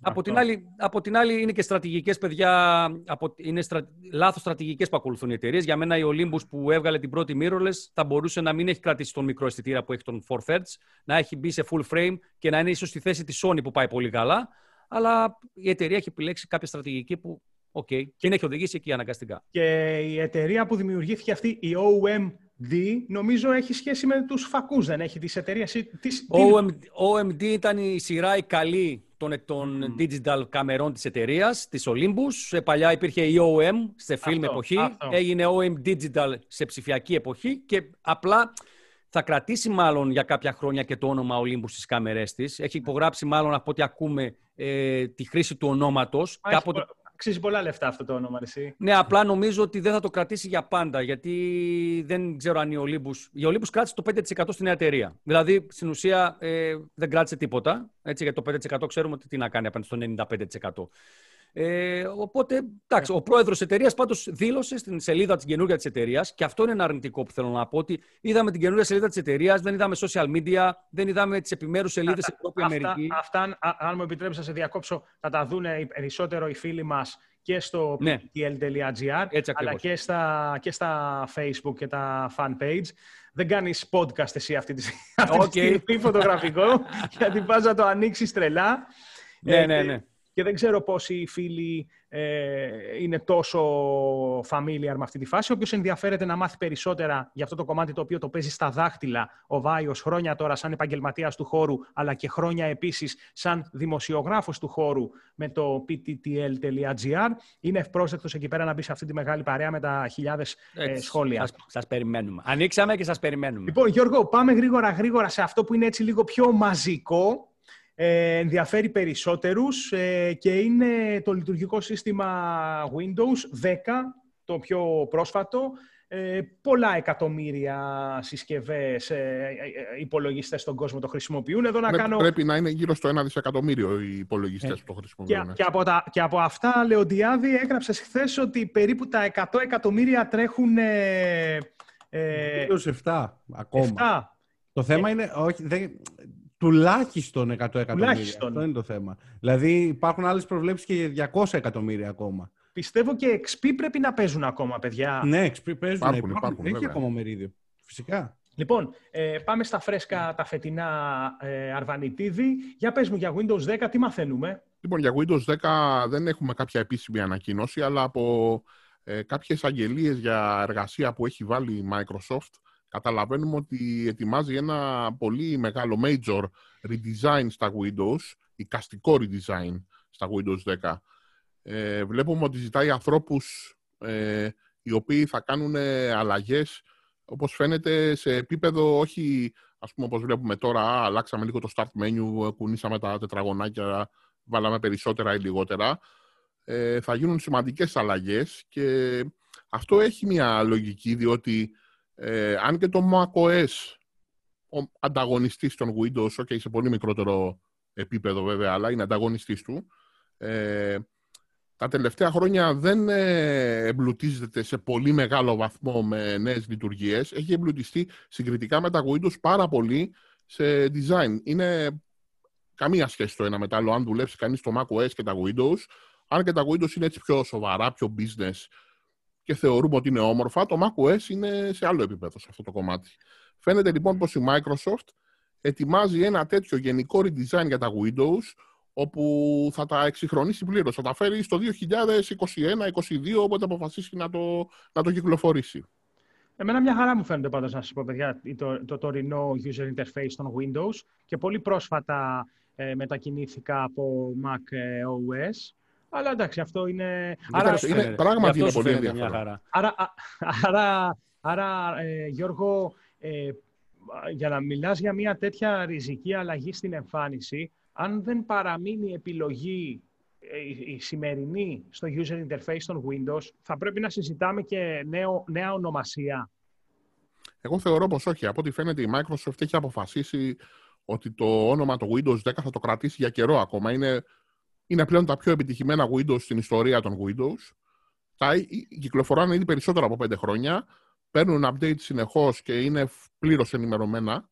Από την, άλλη, από την άλλη είναι και στρατηγικές παιδιά, από, είναι στρα, λάθος στρατηγικές που ακολουθούν οι εταιρείες. Για μένα η Olympus που έβγαλε την πρώτη mirrorless θα μπορούσε να μην έχει κρατήσει τον μικρό αισθητήρα που έχει τον 4 thirds, να έχει μπει σε full frame και να είναι ίσως στη θέση της Sony που πάει πολύ καλά. Αλλά η εταιρεία έχει επιλέξει κάποια στρατηγική που OK. Okay. Και την έχει οδηγήσει εκεί αναγκαστικά. Και η εταιρεία που δημιουργήθηκε αυτή, η OMD, νομίζω έχει σχέση με τους φακούς, δεν έχει τις εταιρείες. Τις... OMD, OMD ήταν η σειρά η καλή των, των digital καμερών της εταιρείας, της Olympus. Ε, παλιά υπήρχε η OM σε film εποχή, έγινε OM Digital σε ψηφιακή εποχή και απλά θα κρατήσει μάλλον για κάποια χρόνια και το όνομα Olympus στις κάμερές της. Έχει υπογράψει μάλλον από ό,τι ακούμε ε, τη χρήση του ονόματος. Κάποτε... Αξίζει πολλά λεφτά αυτό το όνομα, εσύ. Ναι, απλά νομίζω ότι δεν θα το κρατήσει για πάντα. Γιατί δεν ξέρω αν η Olympus. Η Olympus κράτησε το 5% στην νέα εταιρεία. Δηλαδή, στην ουσία ε, δεν κράτησε τίποτα. Έτσι, για το 5% ξέρουμε ότι τι να κάνει απέναντι στο 95%. Ε, οπότε, εντάξει, ο πρόεδρος τη εταιρείας πάντως δήλωσε στην σελίδα της καινούργια της εταιρείας, και αυτό είναι ένα αρνητικό που θέλω να πω, ότι είδαμε την καινούργια σελίδα της εταιρείας, δεν είδαμε social media, δεν είδαμε τις επιμέρους σελίδες Ευρώπη Αμερική. Αυτά, αν μου επιτρέψεις να σε διακόψω, θα τα δουν περισσότερο οι φίλοι μας και στο ναι. ptl.gr, αλλά και στα, και στα Facebook και τα fan page. Δεν κάνεις podcast εσύ αυτή τη, στιγμή φωτογραφικό, γιατί πας να το ανοίξεις τρελά. Ναι, ε, ναι, ναι και δεν ξέρω πόσοι φίλοι ε, είναι τόσο familiar με αυτή τη φάση. Όποιος ενδιαφέρεται να μάθει περισσότερα για αυτό το κομμάτι το οποίο το παίζει στα δάχτυλα ο Βάιος χρόνια τώρα σαν επαγγελματίας του χώρου, αλλά και χρόνια επίσης σαν δημοσιογράφος του χώρου με το pttl.gr, είναι ευπρόσδεκτος εκεί πέρα να μπει σε αυτή τη μεγάλη παρέα με τα χιλιάδες ε, σχόλια. Σας περιμένουμε. Ανοίξαμε και σας περιμένουμε. Λοιπόν, Γιώργο, πάμε γρήγορα γρήγορα σε αυτό που είναι έτσι λίγο πιο μαζικό ε, ενδιαφέρει περισσότερους ε, και είναι το λειτουργικό σύστημα Windows 10, το πιο πρόσφατο. Ε, πολλά εκατομμύρια συσκευές, ε, υπολογιστές στον κόσμο το χρησιμοποιούν. Εδώ να κάνω... Πρέπει να είναι γύρω στο 1 δισεκατομμύριο οι υπολογιστές που το χρησιμοποιούν. Και, και, από τα, και από αυτά, Λεοντιάδη, έγραψες χθες ότι περίπου τα 100 εκατομμύρια τρέχουν... Ε, 7 ακόμα. Το θέμα είναι, όχι, δεν, Τουλάχιστον 100 εκατομμύρια. Τουλάχιστον. Αυτό είναι το θέμα. Δηλαδή υπάρχουν άλλες προβλέψεις και για 200 εκατομμύρια ακόμα. Πιστεύω και XP πρέπει να παίζουν ακόμα, παιδιά. Ναι, XP παίζουν. Υπάρχουν, υπάρχουν, υπάρχουν, έχει ακόμα μερίδιο. Φυσικά. Λοιπόν, ε, πάμε στα φρέσκα τα φετινά ε, Αρβανιτίδη. Για πες μου για Windows 10, τι μαθαίνουμε; Λοιπόν, για Windows 10 δεν έχουμε κάποια επίσημη ανακοίνωση, αλλά από ε, κάποιες αγγελίες για εργασία που έχει βάλει η Microsoft, καταλαβαίνουμε ότι ετοιμάζει ένα πολύ μεγάλο major redesign στα Windows, οικαστικό redesign στα Windows 10. Ε, βλέπουμε ότι ζητάει ανθρώπους ε, οι οποίοι θα κάνουν αλλαγές όπως φαίνεται σε επίπεδο όχι ας πούμε όπως βλέπουμε τώρα α, αλλάξαμε λίγο το start menu, κουνήσαμε τα τετραγωνάκια, βάλαμε περισσότερα ή λιγότερα ε, θα γίνουν σημαντικές αλλαγές και αυτό έχει μια λογική διότι ε, αν και το macOS ο ανταγωνιστής των Windows, okay, σε πολύ μικρότερο επίπεδο βέβαια, αλλά είναι ανταγωνιστής του, ε, τα τελευταία χρόνια δεν ε, εμπλουτίζεται σε πολύ μεγάλο βαθμό με νέες λειτουργίες. Έχει εμπλουτιστεί συγκριτικά με τα Windows πάρα πολύ σε design. Είναι καμία σχέση το ένα με το άλλο. Αν δουλέψει κανείς το macOS και τα Windows, αν και τα Windows είναι έτσι πιο σοβαρά, πιο business και θεωρούμε ότι είναι όμορφα, το macOS είναι σε άλλο επίπεδο σε αυτό το κομμάτι. Φαίνεται λοιπόν πως η Microsoft ετοιμάζει ένα τέτοιο γενικό redesign για τα Windows, όπου θα τα εξυγχρονίσει πλήρως. Θα τα φέρει στο 2021-2022, όποτε αποφασίσει να το, να το κυκλοφορήσει. Εμένα μια χαρά μου φαίνεται πάντως να σας πω, παιδιά, το, το τωρινό user interface των Windows και πολύ πρόσφατα ε, μετακινήθηκα από Mac ε, OS. Αλλά εντάξει, αυτό είναι... Άρα, είναι πράγματι είναι πολύ ενδιαφέρον. Άρα, άρα, άρα ε, Γιώργο, ε, για να μιλάς για μια τέτοια ριζική αλλαγή στην εμφάνιση, αν δεν παραμείνει επιλογή ε, η σημερινή στο user interface των Windows, θα πρέπει να συζητάμε και νέο, νέα ονομασία. Εγώ θεωρώ πως όχι. Από ό,τι φαίνεται η Microsoft έχει αποφασίσει ότι το όνομα το Windows 10 θα το κρατήσει για καιρό ακόμα. Είναι, είναι πλέον τα πιο επιτυχημένα Windows στην ιστορία των Windows. Τα κυκλοφοράνε ήδη περισσότερο από πέντε χρόνια. Παίρνουν updates συνεχώς και είναι πλήρως ενημερωμένα.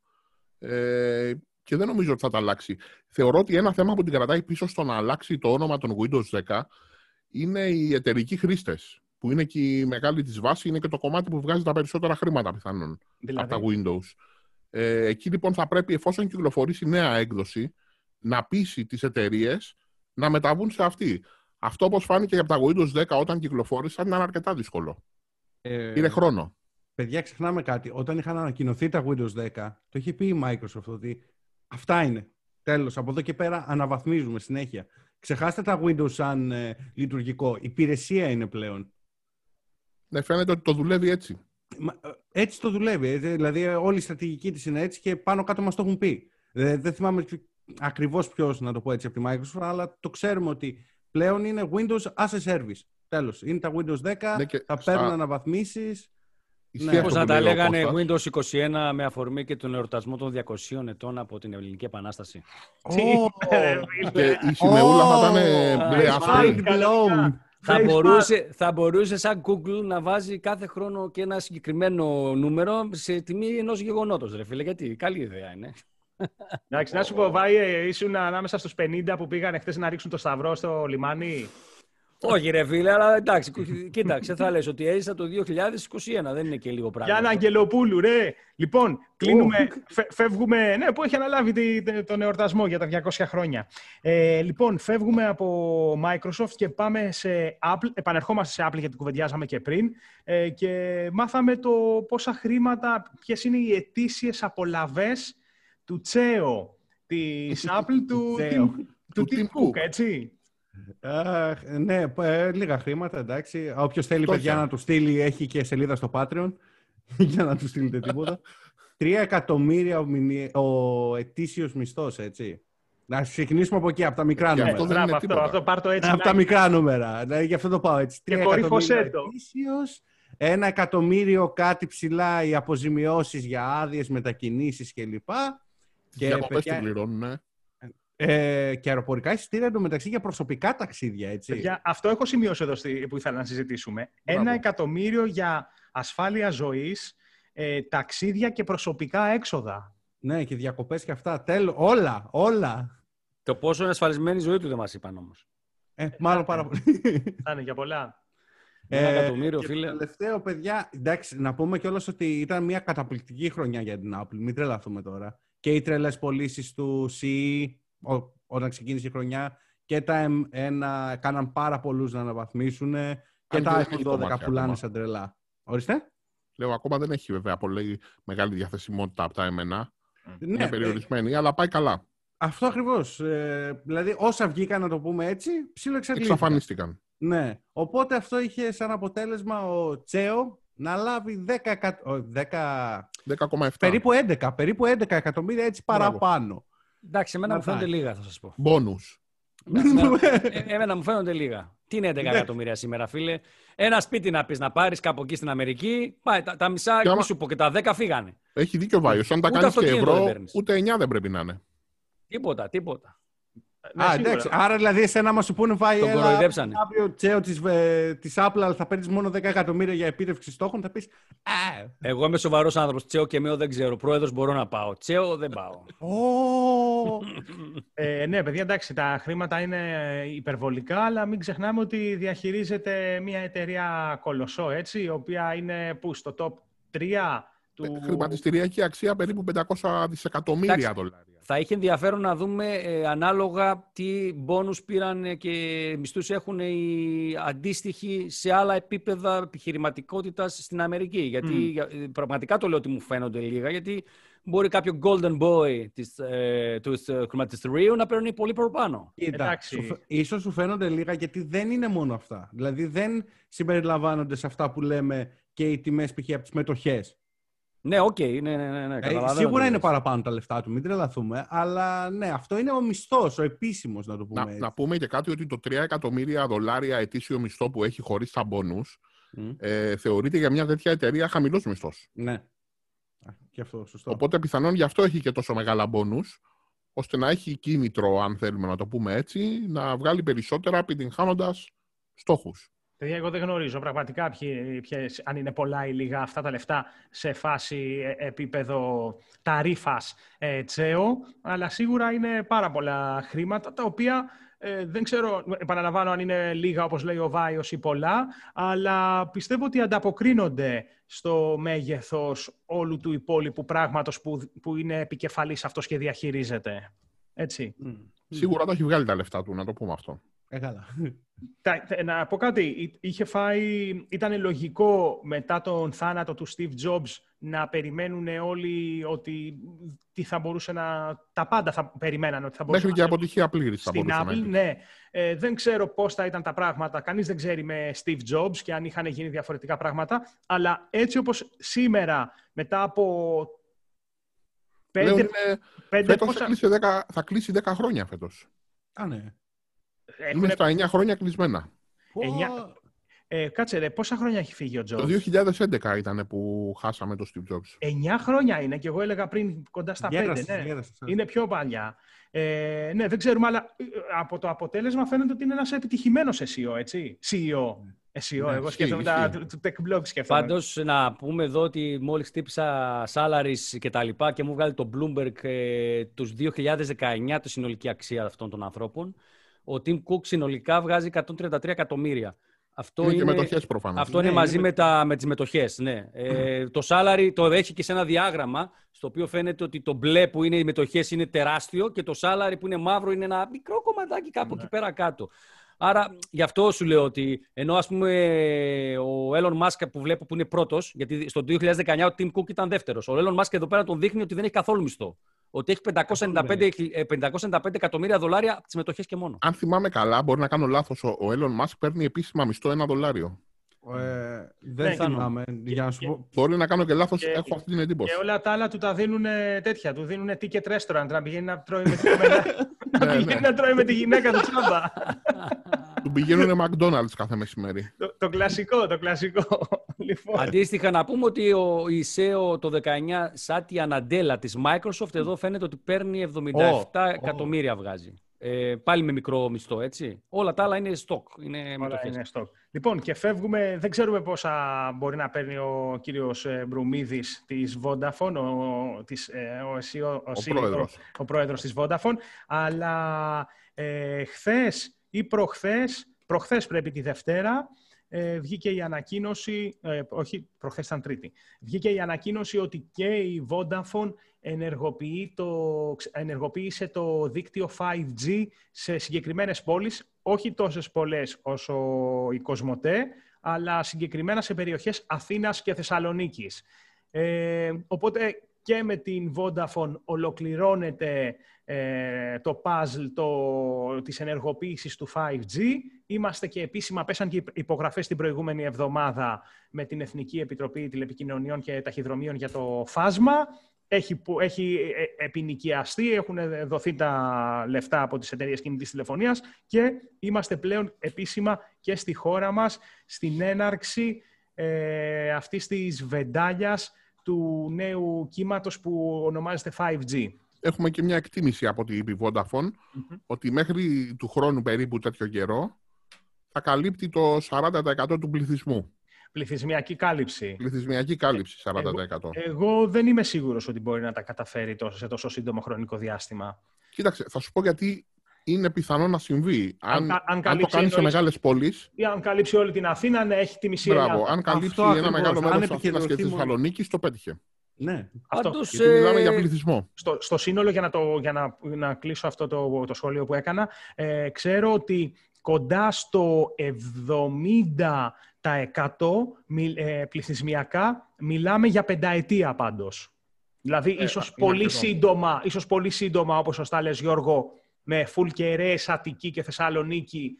Ε, και δεν νομίζω ότι θα τα αλλάξει. Θεωρώ ότι ένα θέμα που την κρατάει πίσω στο να αλλάξει το όνομα των Windows 10 είναι οι εταιρικοί χρήστες. Που είναι και η μεγάλη της βάση, είναι και το κομμάτι που βγάζει τα περισσότερα χρήματα πιθανόν δηλαδή. από τα Windows. Ε, εκεί λοιπόν θα πρέπει, εφόσον κυκλοφορήσει νέα έκδοση, να πείσει τις εταιρείες να μεταβούν σε αυτή. Αυτό όπως φάνηκε για τα Windows 10 όταν κυκλοφόρησαν ήταν αρκετά δύσκολο. Ε, Πήρε χρόνο. Παιδιά, ξεχνάμε κάτι. Όταν είχαν ανακοινωθεί τα Windows 10, το είχε πει η Microsoft ότι Αυτά είναι. Τέλος. Από εδώ και πέρα αναβαθμίζουμε συνέχεια. Ξεχάστε τα Windows σαν ε, λειτουργικό. Υπηρεσία είναι πλέον. Ναι, φαίνεται ότι το δουλεύει έτσι. Ε, έτσι το δουλεύει. Ε, δηλαδή όλη η στρατηγική της είναι έτσι και πάνω κάτω μας το έχουν πει. Δεν θυμάμαι ακριβώς ποιος να το πω έτσι από τη Microsoft, αλλά το ξέρουμε ότι πλέον είναι Windows as a service. Τέλος. Είναι τα Windows 10, ναι, θα παίρνουν αναβαθμίσεις ναι. Πώς να τα λέγανε Windows 21 με αφορμή και τον εορτασμό των 200 ετών από την Ελληνική Επανάσταση. και η σημεούλα θα ήταν Θα μπορούσε, θα μπορούσε σαν Google να βάζει κάθε χρόνο και ένα συγκεκριμένο νούμερο σε τιμή ενός γεγονότος, ρε φίλε. Γιατί; Καλή ιδέα είναι. Εντάξει, να σου πω, Βάη, ήσουν ανάμεσα στους 50 που πήγαν χθες να ρίξουν το σταυρό στο λιμάνι. Όχι ρε φίλε, αλλά εντάξει, κοίταξε, θα λες ότι έζησα το 2021, δεν είναι και λίγο πράγμα. Γιάννα Αγγελοπούλου, ρε. Λοιπόν, κλείνουμε, φεύγουμε, ναι, που έχει αναλάβει τον εορτασμό για τα 200 χρόνια. Ε, λοιπόν, φεύγουμε από Microsoft και πάμε σε Apple, επανερχόμαστε σε Apple γιατί κουβεντιάζαμε και πριν ε, και μάθαμε το πόσα χρήματα, ποιες είναι οι ετήσιες απολαβές του τσέο της Apple, του, του, του Tim Cook, έτσι ναι, ε, λίγα χρήματα, εντάξει. Όποιος θέλει, παιδιά, να του στείλει, έχει και σελίδα στο Patreon για να του στείλετε τίποτα. Τρία εκατομμύρια ο, ο ετήσιος μισθός, έτσι. Να ξεκινήσουμε από εκεί, από τα μικρά νούμερα. Αυτό δεν είναι αυτό, αυτό, πάρ το έτσι. Από τα μικρά νούμερα. Ναι, γι' αυτό το πάω έτσι. Τρία εκατομμύρια ετήσιος, ένα εκατομμύριο κάτι ψηλά οι αποζημιώσεις για άδειες, μετακινήσεις κλπ. Και Διακοπές παιδιά... πληρώνουν, ναι. Ε, και αεροπορικά εισιτήρια εντωμεταξύ για προσωπικά ταξίδια, έτσι. Για, αυτό έχω σημειώσει εδώ που ήθελα να συζητήσουμε. Ένα εκατομμύριο για ασφάλεια ζωής, ε, ταξίδια και προσωπικά έξοδα. Ναι, και διακοπές και αυτά. Τέλο, όλα, όλα. Το πόσο είναι ασφαλισμένη η ζωή του δεν μας είπαν όμως. Ε, μάλλον πάρα πολύ. Θα είναι για πολλά. Ένα Ε, εκατομμύριο, και φίλε. Το τελευταίο, παιδιά, εντάξει, να πούμε κιόλας ότι ήταν μια καταπληκτική χρονιά για την Apple. Μην τρελαθούμε τώρα. Και οι τρελέ πωλήσεις του CE ο- όταν ξεκίνησε η χρονιά και τα M1 κάναν πάρα πολλούς να αναβαθμίσουν και Αν και τα δεν iPhone έχει 12 κομμάτια πουλάνε ακόμα. σαν τρελά. Ορίστε. Λέω ακόμα δεν έχει βέβαια πολύ μεγάλη διαθεσιμότητα από τα εμένα. Ναι, Είναι ε, περιορισμένη, αλλά πάει καλά. αυτό ακριβώς. δηλαδή, όσα βγήκαν, να το πούμε έτσι, ψήλο εξαντλήθηκαν. Εξαφανίστηκαν. Ναι. Οπότε αυτό είχε σαν αποτέλεσμα ο Τσέο να λάβει 10, εκα- ο, 10 10,7. περίπου 11, περίπου 11 εκατομμύρια έτσι Μπράβο. παραπάνω. Εντάξει, εμένα Να μου φαίνονται πάει. λίγα, θα σας πω. Μπόνους. Εμένα- ε, εμένα μου φαίνονται λίγα. Τι είναι 11 Ναι. εκατομμύρια σήμερα, φίλε; Ένα σπίτι να πεις να πάρεις κάπου εκεί στην Αμερική. Πάει, τα, τα μισά, Και άμα- μη σου πω και τα 10 φύγανε. Έχει δίκιο ο Βάιος. Αν τα Ούτε κάνεις και αυτοκίνητο δεν ευρώ, παίρνεις. ούτε 9 δεν πρέπει να είναι. Τίποτα, τίποτα. Ναι, Α, σίγουρα. εντάξει. Άρα δηλαδή εσένα μα σου πούνε πάει Τον έλα, κοροϊδέψανε. αύριο τσέο της, ε, της Apple αλλά θα παίρνεις μόνο 10 εκατομμύρια για επίτευξη στόχων θα πεις Α, Εγώ είμαι σοβαρός άνθρωπος. Τσέο και Μέο δεν ξέρω. Πρόεδρος μπορώ να πάω. Τσέο δεν πάω. ω, Ε, ναι, παιδιά, εντάξει, τα χρήματα είναι υπερβολικά, αλλά μην ξεχνάμε ότι διαχειρίζεται μια εταιρεία κολοσσό, έτσι, η οποία είναι που, στο top 3 του... Ε, Χρηματιστηριακή αξία περίπου 500 δισεκατομμύρια Εντάξει. δολάρια. Θα είχε ενδιαφέρον να δούμε ε, ανάλογα τι μπόνους πήραν ε, και μισθούς έχουν οι αντίστοιχοι σε άλλα επίπεδα επιχειρηματικότητας στην Αμερική. Γιατί Μμ. για- ε, πραγματικά το λέω ότι μου φαίνονται λίγα, γιατί μπορεί κάποιο golden boy της, ε, τους ε, χρηματιστηρίου να παίρνει πολύ παραπάνω. Κοίτα, Εντάξει. σου, φ- ίσως σου φαίνονται λίγα γιατί δεν είναι μόνο αυτά. Δηλαδή δεν συμπεριλαμβάνονται σε αυτά που λέμε και οι τιμές π.χ. από τις μετοχές. Ναι, οκ, ναι, ναι, ναι, ναι, Ε, καταλαβαίνω τι σίγουρα είναι λες. παραπάνω τα λεφτά του, μην τρελαθούμε. Αλλά ναι, αυτό είναι ο μισθός, ο επίσημος να το πούμε Να, έτσι. να πούμε και κάτι ότι το 3 εκατομμύρια δολάρια ετήσιο μισθό που έχει χωρίς τα μπόνους Μμ. ε, θεωρείται για μια τέτοια εταιρεία χαμηλός μισθός. Ναι. Α, Και αυτό, σωστό. Οπότε πιθανόν γι' αυτό έχει και τόσο μεγάλα μπόνους, ώστε να έχει κίνητρο, αν θέλουμε να το πούμε έτσι, να βγάλει περισσότερα επιτυγχάνοντας στόχους. Παιδιά, εγώ δεν γνωρίζω πραγματικά ποιοι, ποιες, αν είναι πολλά ή λίγα αυτά τα λεφτά σε φάση ε, επίπεδο ταρίφας ε, τσέο, αλλά σίγουρα είναι πάρα πολλά χρήματα, τα οποία ε, δεν ξέρω, επαναλαμβάνω αν είναι λίγα όπως λέει ο Βάιος ή πολλά, αλλά πιστεύω ότι ανταποκρίνονται στο μέγεθος όλου του υπόλοιπου πράγματος που, που είναι επικεφαλής αυτός και διαχειρίζεται. Έτσι. Μμ. Σίγουρα το έχει βγάλει τα λεφτά του, να το πούμε αυτό. Ε, καλά. Τα- θε- Να πω κάτι. Εί- Είχε φάει, ήταν λογικό μετά τον θάνατο του Steve Jobs να περιμένουν όλοι ότι τι θα μπορούσε να... Τα πάντα θα περιμέναν ότι θα μπορούσε Μέχρι και να αποτυχία πλήρης θα στην μπορούσε να Apple, έχει. ναι. Ε, δεν ξέρω πώς θα ήταν τα πράγματα. Κανείς δεν ξέρει με Steve Jobs και αν είχαν γίνει διαφορετικά πράγματα. Αλλά έτσι όπως σήμερα, μετά από Λέω πέντε, είναι, πέντε φέτος θα πόσα... κλείσει, 10, θα κλείσει 10 χρόνια φέτος. Α, ναι. Έχουν, Είναι στα 9 χρόνια κλεισμένα. Εννιά- Πω, ε, κάτσε ρε, πόσα χρόνια έχει φύγει ο Jobs. Το 2011 ήταν που χάσαμε το Steve Jobs. 9 χρόνια είναι και εγώ έλεγα πριν κοντά στα 5. γέρασες, Ναι. γέρασες. Είναι πιο παλιά. Ε, ναι, δεν ξέρουμε, αλλά ε, από το αποτέλεσμα φαίνεται ότι είναι ένας επιτυχημένος SEO, έτσι. CEO. SEO, Ναι, εγώ ισχύει, σκέφτομαι τα, ισχύει. του, του tech blog σκέφτομαι. Πάντως, να πούμε εδώ ότι μόλις χτύπησα salaries και τα λοιπά και μου βγάλει το Bloomberg ε, τους 2019 τη συνολική αξία αυτών των ανθρώπων, ο Tim Cook συνολικά βγάζει 133 εκατομμύρια. Αυτό Είναι είναι, και μετοχές προφανώς. αυτό Ναι, είναι μαζί είναι με, τα, με τις μετοχές, ναι. Ε, το salary το έχει και σε ένα διάγραμμα, στο οποίο φαίνεται ότι το μπλε που είναι οι μετοχές είναι τεράστιο και το salary που είναι μαύρο είναι ένα μικρό κομματάκι κάπου εκεί πέρα κάτω. Άρα, γι' αυτό σου λέω ότι ενώ ας πούμε ο Elon Musk που βλέπω που είναι πρώτος, γιατί στο 2019 ο Tim Cook ήταν δεύτερος. Ο Elon Musk εδώ πέρα τον δείχνει ότι δεν έχει καθόλου μισθό. Ότι έχει 595, ε, 595 εκατομμύρια δολάρια από τις μετοχές και μόνο. Αν θυμάμαι καλά, μπορεί να κάνω λάθος, ο ο Elon Musk παίρνει επίσημα μισθό ένα δολάριο. Ε, δεν Ναι, θυμάμαι. Για να σου πω. Μπορεί να κάνω και λάθος, Και- έχω αυτή την εντύπωση. Και όλα τα άλλα του τα δίνουν τέτοια. Του δίνουν ticket restaurant να πηγαίνει να τρώει με τη γυναίκα, να, Ναι, πηγαίνει ναι. να τρώει με τη γυναίκα του τσάμπα. Του πηγαίνουν McDonald's κάθε μεσημέρι. το, το κλασικό, το κλασικό. λοιπόν, Αντίστοιχα, να πούμε ότι ο η SEO το 19, Σάτια Ναντέλα της Microsoft, εδώ φαίνεται ότι παίρνει 77 εκατομμύρια βγάζει. Ε, πάλι με μικρό μισθό, έτσι. Όλα τα άλλα είναι stock, είναι όλα μετοχές. είναι stock. Λοιπόν, και φεύγουμε, δεν ξέρουμε πόσα μπορεί να παίρνει ο κύριος ε, Μπρουμίδης της Vodafone, ο, της, ε, ο, CEO ο, CEO πρόεδρος. ο πρόεδρος της Vodafone, αλλά ε, χθες ή προχθές, προχθές πρέπει τη Δευτέρα, ε, βγήκε η ανακοίνωση, ε, όχι, προχθές ήταν Τρίτη, βγήκε η ανακοίνωση ότι και η Vodafone ενεργοποιεί το, ενεργοποίησε το δίκτυο 5G σε συγκεκριμένες πόλεις, όχι τόσες πολλές όσο η Κοσμοτέ, αλλά συγκεκριμένα σε περιοχές Αθήνας και Θεσσαλονίκης. Ε, οπότε και με την Vodafone ολοκληρώνεται ε, το puzzle το, της ενεργοποίησης του 5G. Είμαστε και επίσημα, πέσαν και υπογραφές την προηγούμενη εβδομάδα με την Εθνική Επιτροπή Τηλεπικοινωνιών και Ταχυδρομείων για το φάσμα. Έχει, έχει ε, επινοικιαστεί, έχουν δοθεί τα λεφτά από τις εταιρείες κινητής τηλεφωνίας και είμαστε πλέον επίσημα και στη χώρα μας στην έναρξη ε, αυτής της βεντάλιας του νέου κύματος που ονομάζεται 5G. Έχουμε και μια εκτίμηση από την Vodafone ότι μέχρι του χρόνου περίπου τέτοιο καιρό θα καλύπτει το 40% του πληθυσμού. Πληθυσμιακή κάλυψη. Πληθυσμιακή κάλυψη, 40%. Εγώ, εγώ δεν είμαι σίγουρος ότι μπορεί να τα καταφέρει τόσο, σε τόσο σύντομο χρονικό διάστημα. Κοίταξε, θα σου πω γιατί είναι πιθανό να συμβεί. Αν, αν, αν, το κάνεις σε μεγάλες πόλει. Ή αν καλύψει όλη την Αθήνα, να έχει τη μισή Ελλάδα. Αν καλύψει ένα ακριβώς. μεγάλο μέρος της Αθήνας και της Θεσσαλονίκης, το πέτυχε. Ναι. Αυτό. Πάντως, Γιατί μιλάμε για πληθυσμό. Στο, στο σύνολο, για να, το, για να, να κλείσω αυτό το, το σχόλιο που έκανα, ε, ξέρω ότι κοντά στο 70% ε, πληθυσμιακά μιλάμε για πενταετία πάντως. Δηλαδή, ε, ίσως, πολύ σύντομα, ίσως πολύ σύντομα, όπως σωστά λες Γιώργο, με φουλ κεραίες Αττική και Θεσσαλονίκη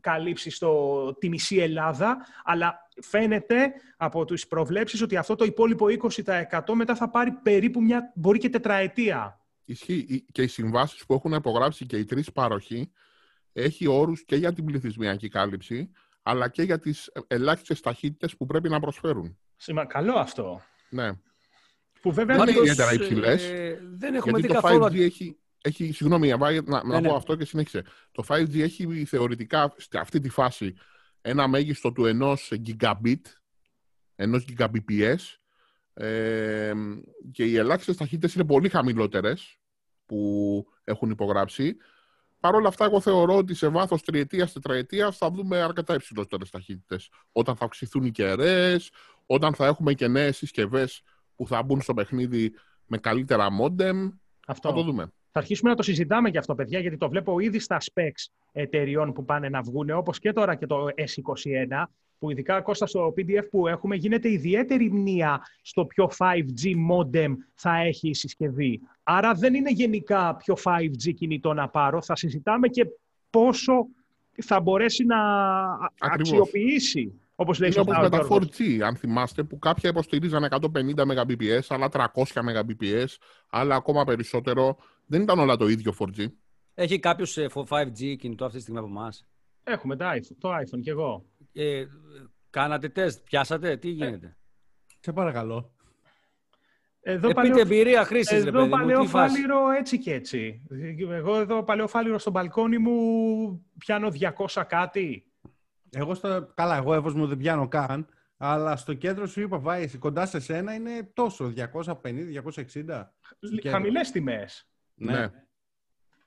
καλύψεις στο, τη μισή Ελλάδα, αλλά φαίνεται από τις προβλέψεις ότι αυτό το υπόλοιπο 20% μετά θα πάρει περίπου μια, μπορεί και τετραετία. Ισχύει και οι συμβάσεις που έχουν υπογράψει και οι τρεις πάροχοι έχει όρους και για την πληθυσμιακή κάλυψη, αλλά και για τις ελάχιστες ταχύτητες που πρέπει να προσφέρουν. Σήμα, καλό αυτό. Ναι. Που βέβαια δεν είναι ιδιαίτερα υψηλές. Ε, δεν έχουμε γιατί δει το καθόλου... 5G έχει, έχει, συγγνώμη, να, να, ναι, ναι. πω αυτό και συνέχισε. Το 5G έχει θεωρητικά σε αυτή τη φάση ένα μέγιστο του ενός gigabit, ενός gigabps ε, και οι ελάχιστες ταχύτητες είναι πολύ χαμηλότερες που έχουν υπογράψει. Παρ' όλα αυτά, εγώ θεωρώ ότι σε βάθος τριετίας, τετραετίας θα δούμε αρκετά υψηλότερες ταχύτητες. Όταν θα αυξηθούν οι κεραίες, όταν θα έχουμε και νέες συσκευές που θα μπουν στο παιχνίδι με καλύτερα modem. Αυτό. Θα το δούμε. Θα αρχίσουμε να το συζητάμε για αυτό, παιδιά, γιατί το βλέπω ήδη στα specs εταιριών που πάνε να βγουν, όπως και τώρα και το S21, που ειδικά Κώστα στο PDF που έχουμε γίνεται ιδιαίτερη μνήα στο ποιο 5G modem θα έχει η συσκευή. Άρα δεν είναι γενικά ποιο 5G κινητό να πάρω, θα συζητάμε και πόσο θα μπορέσει να Ακριβώς. αξιοποιήσει. Όπως λέει Είναι όπως σωστά ο με τα Γιώργος. 4G, αν θυμάστε, που κάποια υποστηρίζαν 150 Mbps, άλλα 300 Mbps, άλλα ακόμα περισσότερο. Δεν ήταν όλα το ίδιο 4G. Έχει κάποιος 5G κινητό αυτή τη στιγμή από εμάς; Έχουμε το iPhone, το iPhone κι εγώ. Ε, κάνατε τεστ, πιάσατε, τι γίνεται; Σε παρακαλώ. Εδώ Ε, πείτε εμπειρία χρήσης, ρε Εδώ παιδί μου. παλαιό Τι φάση. φάληρο έτσι και έτσι. Εγώ εδώ παλαιό φάληρο στο μπαλκόνι μου πιάνω 200 κάτι. Εγώ στο... Καλά, εγώ εύος μου δεν πιάνω καν. Αλλά στο κέντρο σου είπα, βάει κοντά σε σένα είναι τόσο, 250-260. Χαμηλές τιμές. Ναι.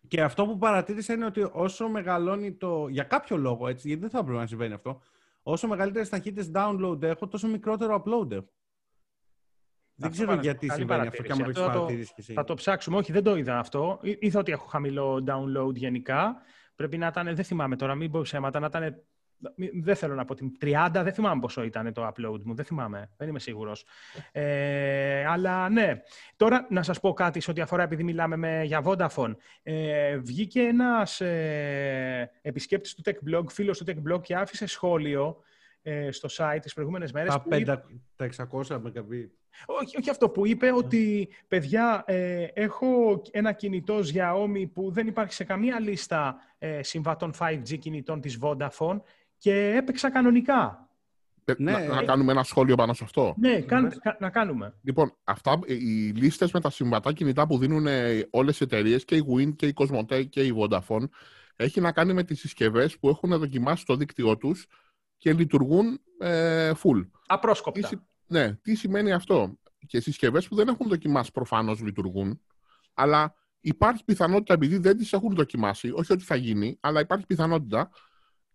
Και αυτό που παρατήρησα είναι ότι όσο μεγαλώνει το. Για κάποιο λόγο, έτσι, γιατί δεν θα έπρεπε να συμβαίνει αυτό. Όσο μεγαλύτερες ταχύτητες download έχω, τόσο μικρότερο upload έχω. Δεν Αυτό ξέρω παρα- γιατί καλή συμβαίνει αυτό και άμα το παρατήρηση. έχεις Αυτό θα το- παρατηρήσει κι εσύ. Θα το ψάξουμε. Όχι, δεν το είδα αυτό. Εί- Είδα ότι έχω χαμηλό download γενικά. Πρέπει να ήταν, δεν θυμάμαι τώρα, μην πω ψέματα, να ήταν. Μη- Δεν θέλω να πω την 30, δεν θυμάμαι πόσο ήταν το upload μου. Δεν θυμάμαι, δεν είμαι σίγουρος. Ε, αλλά ναι. Τώρα να σας πω κάτι σε ό,τι αφορά, επειδή μιλάμε με, για Vodafone. Ε, βγήκε ένας ε, επισκέπτης του Tech Blog, φίλος του Tech Blog και άφησε σχόλιο ε, στο site τις προηγούμενες μέρες. Τα, που είπε- 500, τα 600 Mbps. όχι, όχι αυτό που είπε, ότι παιδιά, ε, έχω ένα κινητό Xiaomi που δεν υπάρχει σε καμία λίστα ε, συμβατών 5G κινητών της Vodafone και έπαιξα κανονικά. Ε, Ναι, να, να ε. κάνουμε ένα σχόλιο πάνω σε αυτό. Ναι, κάν- πες. κα- να κάνουμε. Λοιπόν, αυτά, ε, οι λίστες με τα συμβατά κινητά που δίνουν ε, όλες οι εταιρείες και η Win και η Cosmote και η Vodafone έχει να κάνει με τις συσκευές που έχουν δοκιμάσει το δίκτυό τους και λειτουργούν ε, full. Τι, Απρόσκοπτα. συ- ναι, τι σημαίνει αυτό; Και συσκευές που δεν έχουν δοκιμάσει προφανώς λειτουργούν, αλλά υπάρχει πιθανότητα, επειδή δεν τις έχουν δοκιμάσει, όχι ότι θα γίνει, αλλά υπάρχει πιθανότητα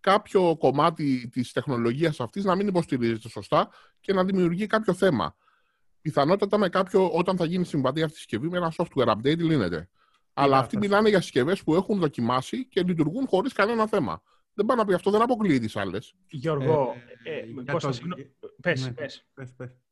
κάποιο κομμάτι της τεχνολογίας αυτής να μην υποστηρίζεται σωστά και να δημιουργεί κάποιο θέμα. Πιθανότατα με κάποιο, όταν θα γίνει συμβατή αυτή η συσκευή, με ένα software update λύνεται. Αλλά αυτοί μιλάνε για συσκευές που έχουν δοκιμάσει και λειτουργούν χωρίς κανένα θέμα. Δεν πάνε να πει αυτό, δεν αποκλείει τις άλλες. Γιώργο, ε, ε, Κώστα, πες, ναι, πες. πες, πες.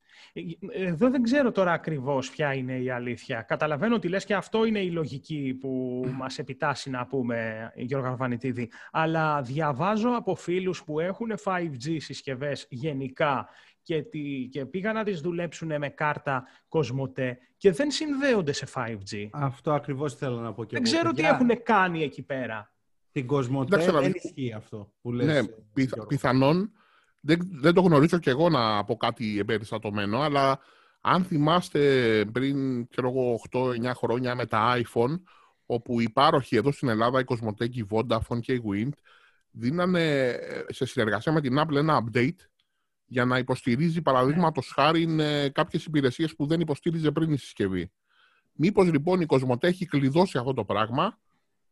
Εδώ δεν ξέρω τώρα ακριβώς ποια είναι η αλήθεια. Καταλαβαίνω ότι λες και αυτό είναι η λογική που μας επιτάσσει να πούμε, Γιώργο Αρβανιτίδη. Αλλά διαβάζω από φίλους που έχουν 5G συσκευές γενικά και, τη, και πήγαν να τις δουλέψουν με κάρτα Κοσμοτέ και δεν συνδέονται σε 5G. Αυτό ακριβώς θέλω να πω και Δεν ξέρω τι έχουν κάνει εκεί πέρα. Την Κοσμοτέ δεν ισχύει αυτό που λες. Ναι, πιθανόν δεν, δεν το γνωρίζω κι εγώ να πω κάτι εμπεριστατωμένο, αλλά αν θυμάστε πριν, ξέρω εγώ, 8-9 χρόνια με τα iPhone, όπου οι πάροχοι εδώ στην Ελλάδα, η Cosmotec, η Vodafone και η Wind, δίνανε ε, σε συνεργασία με την Apple ένα update για να υποστηρίζει, παραδείγματος χάρη, ε, κάποιες υπηρεσίες που δεν υποστήριζε πριν η συσκευή. Μήπως λοιπόν η Cosmotec έχει κλειδώσει αυτό το πράγμα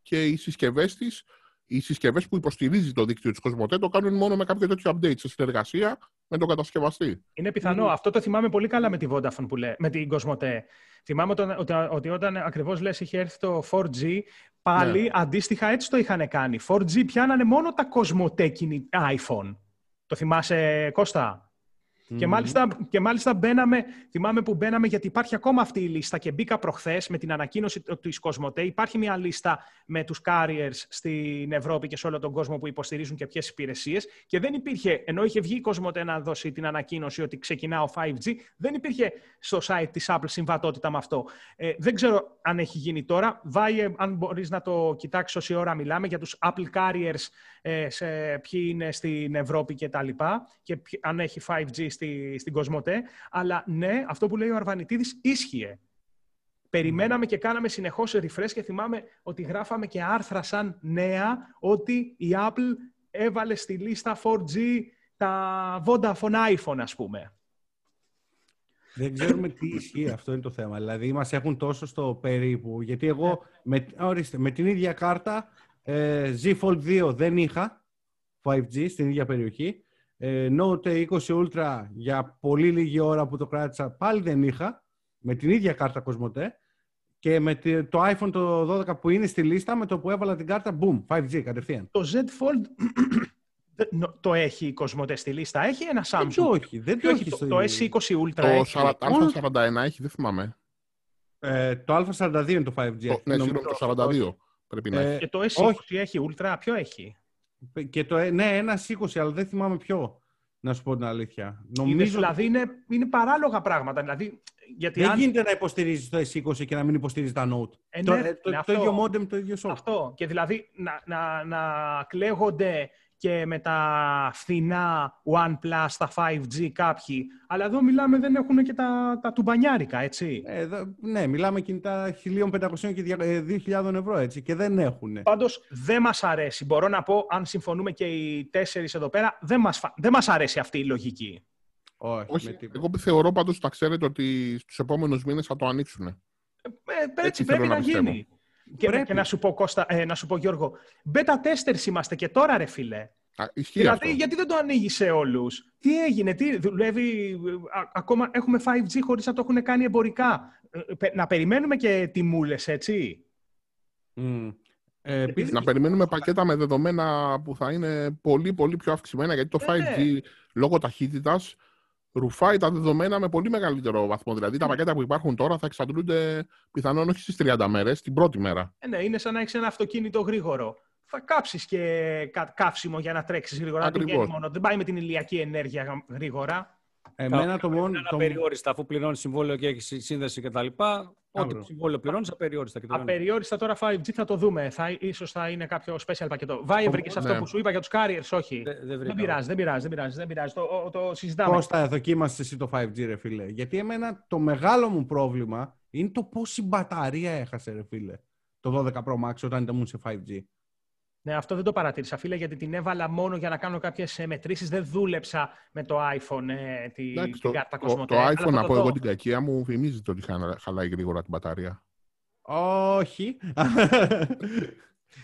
και οι συσκευές της οι συσκευές που υποστηρίζει το δίκτυο της Κοσμοτέ το κάνουν μόνο με κάποιο τέτοιο update σε συνεργασία με τον κατασκευαστή. Είναι πιθανό. Mm. Αυτό το θυμάμαι πολύ καλά με τη Vodafone που λέει, με την Κοσμοτέ. Θυμάμαι ότι, ότι, ότι όταν ακριβώς λες είχε έρθει το 4G, πάλι ναι. αντίστοιχα έτσι το είχαν κάνει. 4G πιάνανε μόνο τα Κοσμοτέ iPhone. Το θυμάσαι, Κώστα; Και, μάλιστα, και μάλιστα μπαίναμε, θυμάμαι που μπαίναμε γιατί υπάρχει ακόμα αυτή η λίστα και μπήκα προχθές με την ανακοίνωση της Κοσμοτέ. Υπάρχει μια λίστα με τους carriers στην Ευρώπη και σε όλο τον κόσμο που υποστηρίζουν και ποιες υπηρεσίες. Και δεν υπήρχε, ενώ είχε βγει η Κοσμοτέ να δώσει την ανακοίνωση ότι ξεκινά ο 5G, δεν υπήρχε στο site της Apple συμβατότητα με αυτό. Ε, δεν ξέρω αν έχει γίνει τώρα. Βάιε, αν μπορείς να το κοιτάξεις όση ώρα μιλάμε για τους Apple carriers, ε, σε ποιοι είναι στην Ευρώπη και τα λοιπά, και αν έχει 5G στη, στην Κοσμοτέ. Αλλά ναι, αυτό που λέει ο Αρβανιτίδης ίσχυε. Περιμέναμε και κάναμε συνεχώς refresh και θυμάμαι ότι γράφαμε και άρθρα σαν νέα ότι η Apple έβαλε στη λίστα 4G τα Vodafone iPhone, ας πούμε. Δεν ξέρουμε τι ισχύει, αυτό είναι το θέμα. Δηλαδή, μας έχουν τόσο στο περίπου. Γιατί εγώ, με, ορίστε, με την ίδια κάρτα, ε, Z Fold 2 δεν είχα 5G στην ίδια περιοχή. Ε, Note 20 Ultra για πολύ λίγη ώρα που το κράτησα πάλι δεν είχα με την ίδια κάρτα Cosmote και με το iPhone το 12 που είναι στη λίστα με το που έβαλα την κάρτα boom, 5G κατευθείαν. Το Z Fold το έχει η Cosmote στη λίστα, έχει ένα Samsung. Δεν το έχει, δεν το έχει. Το, το S20 Ultra Το Α41 έχει, δεν θυμάμαι. Ε, το Α42 είναι το 5G. Το, ναι, το 42 πρέπει να ε, έχει. Και το S20 έχει Ultra, ποιο έχει; Και το, ναι, ένα 20, αλλά δεν θυμάμαι ποιο. Να σου πω την αλήθεια. Νομίζω... δηλαδή είναι, είναι παράλογα πράγματα. Δηλαδή, γιατί δεν αν... γίνεται να υποστηρίζεις το S20 και να μην υποστηρίζεις τα Note. Ε, το, ναι, το, το, ίδιο modem, το ίδιο software. Αυτό. Και δηλαδή να, να, να κλαίγονται και με τα φθηνά OnePlus, τα 5G κάποιοι. Αλλά εδώ μιλάμε, δεν έχουν και τα, τα τουμπανιάρικα, έτσι. Ε, ναι, μιλάμε κινητά 1.500 και 2.000 ε, ευρώ, έτσι, και δεν έχουν. Πάντως, δεν μας αρέσει. Μπορώ να πω, αν συμφωνούμε και οι τέσσερις εδώ πέρα, δεν μας, δεν μας αρέσει αυτή η λογική. Όχι. Όχι. Εγώ θεωρώ πάντως, τα ξέρετε, ότι στους επόμενους μήνες θα το ανοίξουν. Ε, ε έτσι, πρέπει να, να γίνει. Και, και, να σου πω, Κώστα, ε, να σου πω Γιώργο, beta testers είμαστε και τώρα ρε φίλε. Α, δηλαδή, γιατί δεν το ανοίγεις σε όλους; Τι έγινε, τι δουλεύει, ακόμα έχουμε 5G χωρίς να το έχουν κάνει εμπορικά; Ε, να περιμένουμε και τιμούλες, έτσι; Mm. Ε, να περιμένουμε πακέτα με δεδομένα που θα είναι πολύ πολύ πιο αυξημένα γιατί το 5G ε, ναι. λόγω ταχύτητας ρουφάει τα δεδομένα με πολύ μεγαλύτερο βαθμό. Δηλαδή τα ναι. πακέτα που υπάρχουν τώρα θα εξαντλούνται πιθανόν όχι στις 30 μέρες, την πρώτη μέρα. Ε, ναι, είναι σαν να έχεις ένα αυτοκίνητο γρήγορο. Θα κάψεις και καύσιμο για να τρέξεις γρήγορα. Ακριβώς. μόνο. Δεν πάει με την ηλιακή ενέργεια γρήγορα. Εμένα το μόνο. Είναι απεριόριστα, αφού πληρώνεις συμβόλαιο και έχεις σύνδεση κτλ. Ό,τι συμβόλαιο πληρώνεις, απεριόριστα. Και το απεριόριστα τώρα 5G θα το δούμε. Θα, ίσως θα είναι κάποιο special πακέτο. Βάει, βρήκε αυτό ναι. που σου είπα για τους carriers, όχι. Δεν, δεν, δεν, πειράζει, δεν πειράζει, δεν πειράζει. Δεν πειράζει. Το, το, το συζητάμε. Πώ θα δοκίμασες εσύ το 5G, ρε φίλε. Γιατί εμένα το μεγάλο μου πρόβλημα είναι το πόση μπαταρία έχασε, ρε φίλε. Το 12 Pro Max όταν ήμουν σε 5G. Ναι, αυτό δεν το παρατήρησα, φίλε, γιατί την έβαλα μόνο για να κάνω κάποιες μετρήσεις. Δεν δούλεψα με το iPhone ε, τη, Εντάξει, την κάρτα Το, το iPhone, από εγώ την κακία μου, θυμίζει ότι χαλάει γρήγορα την μπαταρία. Όχι.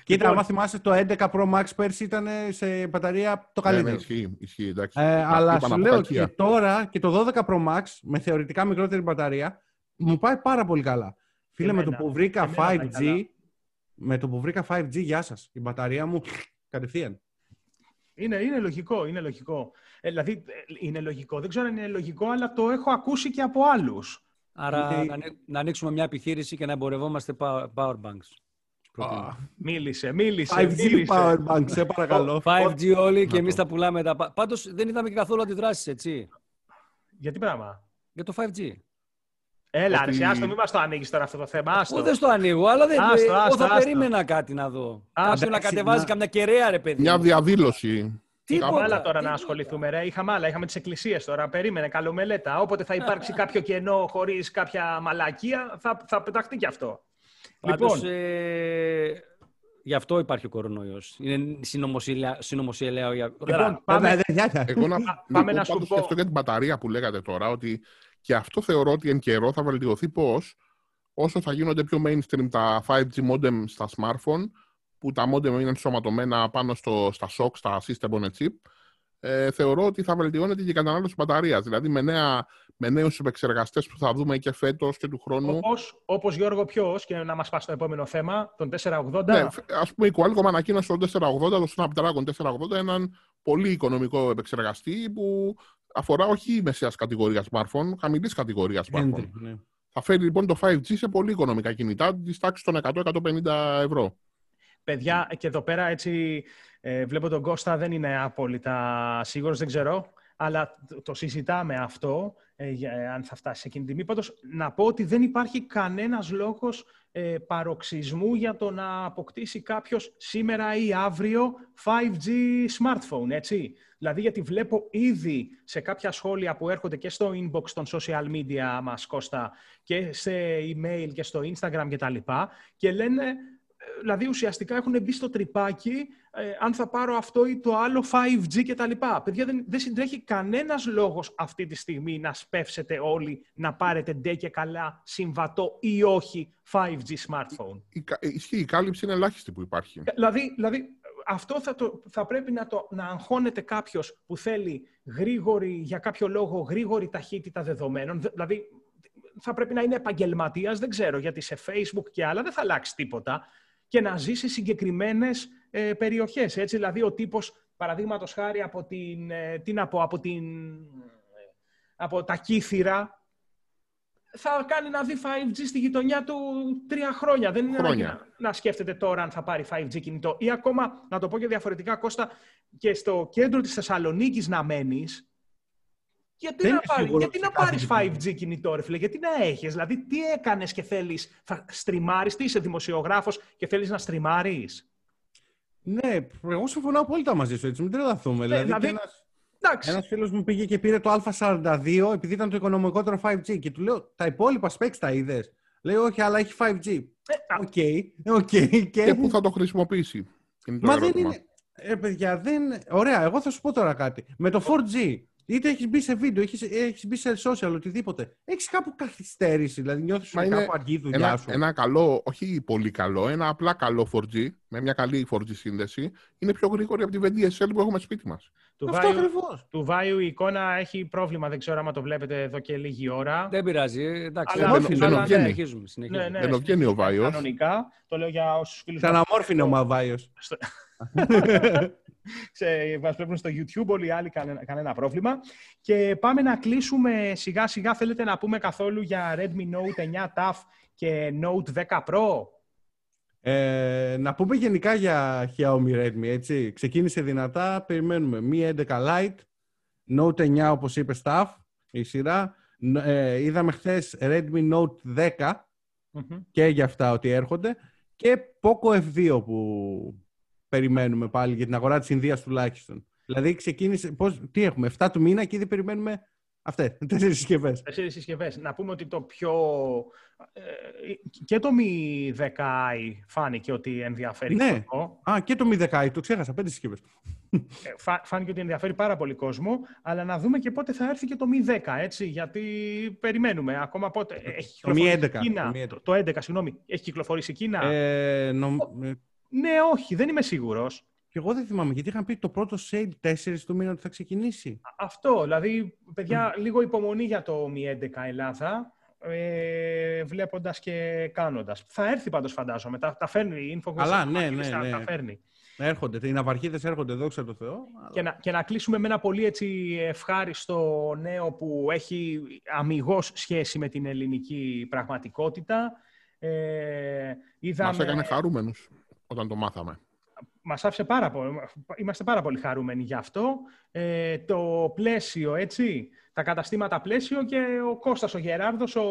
Κοίτα, Λοιπόν. άμα θυμάσαι το 11 Pro Max πέρσι ήταν σε μπαταρία το Ναι, ναι, καλύτερο. ισχύει, ισχύει, εντάξει. Ε, αλλά Είπαν σου από λέω κακία. και τώρα και το 12 Pro Max με θεωρητικά μικρότερη μπαταρία μου πάει πάρα πολύ καλά. Φίλε, με το εμένα. που βρήκα Εμένα πάει 5G, καλά. Με το που βρήκα 5G, γεια σας. Η μπαταρία μου κατευθείαν. Είναι, είναι λογικό, είναι λογικό. Ε, δηλαδή, ε, είναι λογικό. Δεν ξέρω αν είναι λογικό, αλλά το έχω ακούσει και από άλλους. Άρα Είναι- να, ανοί- να ανοίξουμε μια επιχείρηση και να εμπορευόμαστε power, power banks. Προτείνω. Μίλησε, μίλησε, 5G μίλησε. Powerbank, σε παρακαλώ. 5G όλοι και Να εμείς το. τα πουλάμε τα... πα- Πάντως δεν είδαμε και καθόλου αντιδράσεις, έτσι, Για τι πράγμα; για το 5G. Έλα, Ότι- ότι... άστο, μην μας το ανοίγεις τώρα αυτό το θέμα. Άστο. Εγώ δεν στο ανοίγω, αλλά δεν, Άστο, εγώ άστο, θα άστο. περίμενα κάτι να δω. Άστο να εντάξει, κατεβάζει να- καμιά κεραία, ρε παιδί. Μια μου. διαδήλωση. Τίποτα. Είχαμε άλλα τώρα να τίποτα. ασχοληθούμε, ρε. Είχαμε άλλα. Είχαμε τις εκκλησίες τώρα. Περίμενε, καλομελέτα. Όποτε θα υπάρξει κάποιο κενό χωρίς κάποια μαλακία, θα, θα πεταχτεί κι αυτό. Πάντως, λοιπόν, ε, γι' αυτό υπάρχει ο κορονοϊός. Είναι συνωμοσία, συνωμοσία λέω. Για... λοιπόν πάμε, Ε, ναι, ναι, ναι. Εγώ να, πάμε λοιπόν, να σου πάντως πω. και αυτό για την μπαταρία που λέγατε τώρα, ότι και αυτό θεωρώ ότι εν καιρό θα βελτιωθεί πώς όσο θα γίνονται πιο mainstream τα 5G modem στα smartphone, που τα modem είναι ενσωματωμένα πάνω στο, στα SOC, στα System on a Chip, ε, θεωρώ ότι θα βελτιώνεται και η κατανάλωση μπαταρίας. Δηλαδή με, νέα, με νέους επεξεργαστές που θα δούμε και φέτος και του χρόνου. όπως, όπως Γιώργο Ποιος, και να μας πας στο επόμενο θέμα, τον 480. Ναι, ας πούμε η Qualcomm ανακοίνωσε το 480, το Snapdragon 480, έναν πολύ οικονομικό επεξεργαστή που αφορά όχι μεσαίας κατηγορία smartphone, χαμηλής κατηγορίας smartphone. Entry, ναι. Θα φέρει λοιπόν το 5G σε πολύ οικονομικά κινητά της τάξης των 100-150 ευρώ. Παιδιά, και εδώ πέρα έτσι ε, βλέπω τον Κώστα δεν είναι απόλυτα σίγουρος, δεν ξέρω, αλλά το, το συζητάμε αυτό, ε, για- ε, αν θα φτάσει σε εκείνη την τιμή. Πάντως, να πω ότι δεν υπάρχει κανένας λόγος ε, παροξισμού για το να αποκτήσει κάποιος σήμερα ή αύριο 5G smartphone, έτσι. Δηλαδή, γιατί βλέπω ήδη σε κάποια σχόλια που έρχονται και στο inbox των social media μας, Κώστα, και σε email και στο Instagram και τα λοιπά, και λένε δηλαδή ουσιαστικά έχουν μπει στο τρυπάκι ε, αν θα πάρω αυτό ή το άλλο 5G και τα λοιπά. Παιδιά, δεν, δεν συντρέχει κανένας λόγος αυτή τη στιγμή να σπεύσετε όλοι να πάρετε ντε και καλά συμβατό ή όχι 5G smartphone. Η, κα- ε, ισχύει, η κάλυψη είναι ελάχιστη που υπάρχει. Δηλαδή, δηλαδή αυτό θα, το, θα πρέπει να, το, να αγχώνεται κάποιος που θέλει γρήγορη, για κάποιο λόγο, γρήγορη ταχύτητα δεδομένων. Δε- Δηλαδή, θα πρέπει να είναι επαγγελματίας, δεν ξέρω, γιατί σε Facebook και άλλα δεν θα αλλάξει τίποτα και να ζει σε συγκεκριμένες ε, περιοχές. Έτσι, δηλαδή, ο τύπος, παραδείγματος χάρη, από την, ε, τι να πω, από, την, από τα Κύθυρα, θα κάνει να δει 5G στη γειτονιά του τρία χρόνια. Δεν είναι Χρόνια. ανάγκη να, να σκέφτεται τώρα αν θα πάρει 5G κινητό. Ή ακόμα, να το πω και διαφορετικά, Κώστα, και στο κέντρο της Θεσσαλονίκης να μένεις, γιατί Δεν να, είναι πάρει, σίγουρο γιατί σε να κάθε πάρεις γειτονιά. 5G κινητό, ρε φίλε, γιατί να έχεις, δηλαδή τι έκανες και θέλεις, θα στριμάρεις, τι είσαι δημοσιογράφος και θέλεις να στριμάρεις; Ναι, εγώ συμφωνώ απόλυτα μαζί σου, έτσι, μην τρελαθούμε. δηλαδή, δηλαδή, και ένας, Εντάξει, ένας φίλος μου πήγε και πήρε το Α42 επειδή ήταν το οικονομικότερο 5G και του λέω τα υπόλοιπα specs τα είδες. Λέει όχι, αλλά έχει 5G. Ε, α, OK, OK. Και και... πού θα το χρησιμοποιήσει. Είναι το Μα δεν ερώτημα. είναι. Ε, παιδιά, δεν. Ωραία, εγώ θα σου πω τώρα κάτι. Με το 4G, είτε έχεις μπει σε βίντεο, έχεις έχεις μπει σε social, οτιδήποτε. Έχεις κάπου καθυστέρηση, δηλαδή νιώθεις Μα ότι είναι κάπου αργή η δουλειά Ένα, σου. ένα καλό, όχι πολύ καλό, ένα απλά καλό 4G, με μια καλή 4G σύνδεση, είναι πιο γρήγορη από τη VDSL που έχουμε σπίτι μας. του, Αυτό Βάιου, ακριβώς. του Βάιου η εικόνα έχει πρόβλημα, δεν ξέρω αν το βλέπετε εδώ και λίγη ώρα. Δεν πειράζει. ε, Εντάξει, Αλλά δεν- δεν- αλλά δεν βγαίνει. συνεχίζουμε. συνεχίζουμε. Ναι, ναι. Δεν βγαίνει ο Βάιος. Κανονικά, το λέω για όσους φίλους μας- Ξαναμόρφινε ο Μαβάιο. Σε, μας βλέπουν στο YouTube, όλοι οι άλλοι κανένα, κανένα πρόβλημα. Και πάμε να κλείσουμε σιγά σιγά. Θέλετε να πούμε καθόλου για Redmi Note 9 TAF και Note 10 Pro; Ε, να πούμε γενικά για Xiaomi Redmi, έτσι. Ξεκίνησε δυνατά, περιμένουμε Mi 11 Lite, Note 9 όπως είπες staff, η σειρά. Ν- Ε, είδαμε χθες Redmi Note 10 Μμμ. και για αυτά ότι έρχονται και Poco F2 που περιμένουμε πάλι για την αγορά της Ινδίας τουλάχιστον. Δηλαδή ξεκίνησε, πώς, τι έχουμε, 7 του μήνα και ήδη περιμένουμε αυτές, τέσσερις συσκευές. Τέσσερις συσκευές. Να πούμε ότι το πιο... ε, και το Mi 10i φάνηκε ότι ενδιαφέρει Ναι. κόσμο. Α, και το Mi 10 το ξέχασα, πέντε συσκευές. Ε, φα- Φάνηκε ότι ενδιαφέρει πάρα πολύ κόσμο, αλλά να δούμε και πότε θα έρθει και το Mi 10, έτσι, γιατί περιμένουμε ακόμα πότε. Έχει Το Mi κυκλοφορήσει 11, Κίνα. το Mi 11. Το, το 11, συγγνώμη. Έχει κυκλοφορήσει η Κίνα; Ε, νομ- ε, Ναι, όχι, δεν είμαι σίγουρος. Και εγώ δεν θυμάμαι, γιατί είχαν πει το πρώτο sale 4 του μήνα ότι θα ξεκινήσει. Αυτό, δηλαδή, παιδιά, λίγο υπομονή για το Mi 11 Ελλάδα, ε, βλέποντας και κάνοντας. Θα έρθει πάντως φαντάζομαι, τα, τα φέρνει η Infocus. Αλλά, ναι, ναι, τα, ναι. τα φέρνει. Έρχονται, οι ναυαρχίδες έρχονται, δόξα τω Θεώ. αλλά- Και να, και να κλείσουμε με ένα πολύ έτσι ευχάριστο νέο που έχει αμυγός σχέση με την ελληνική πραγματικότητα. Ε, είδαμε... Μας έκανε χαρούμενους όταν το μάθαμε. Μας άφησε πάρα πολύ, είμαστε πάρα πολύ χαρούμενοι γι' αυτό. Ε, το πλαίσιο, έτσι, τα καταστήματα πλαίσιο και ο Κώστας ο Γεράρδος, ο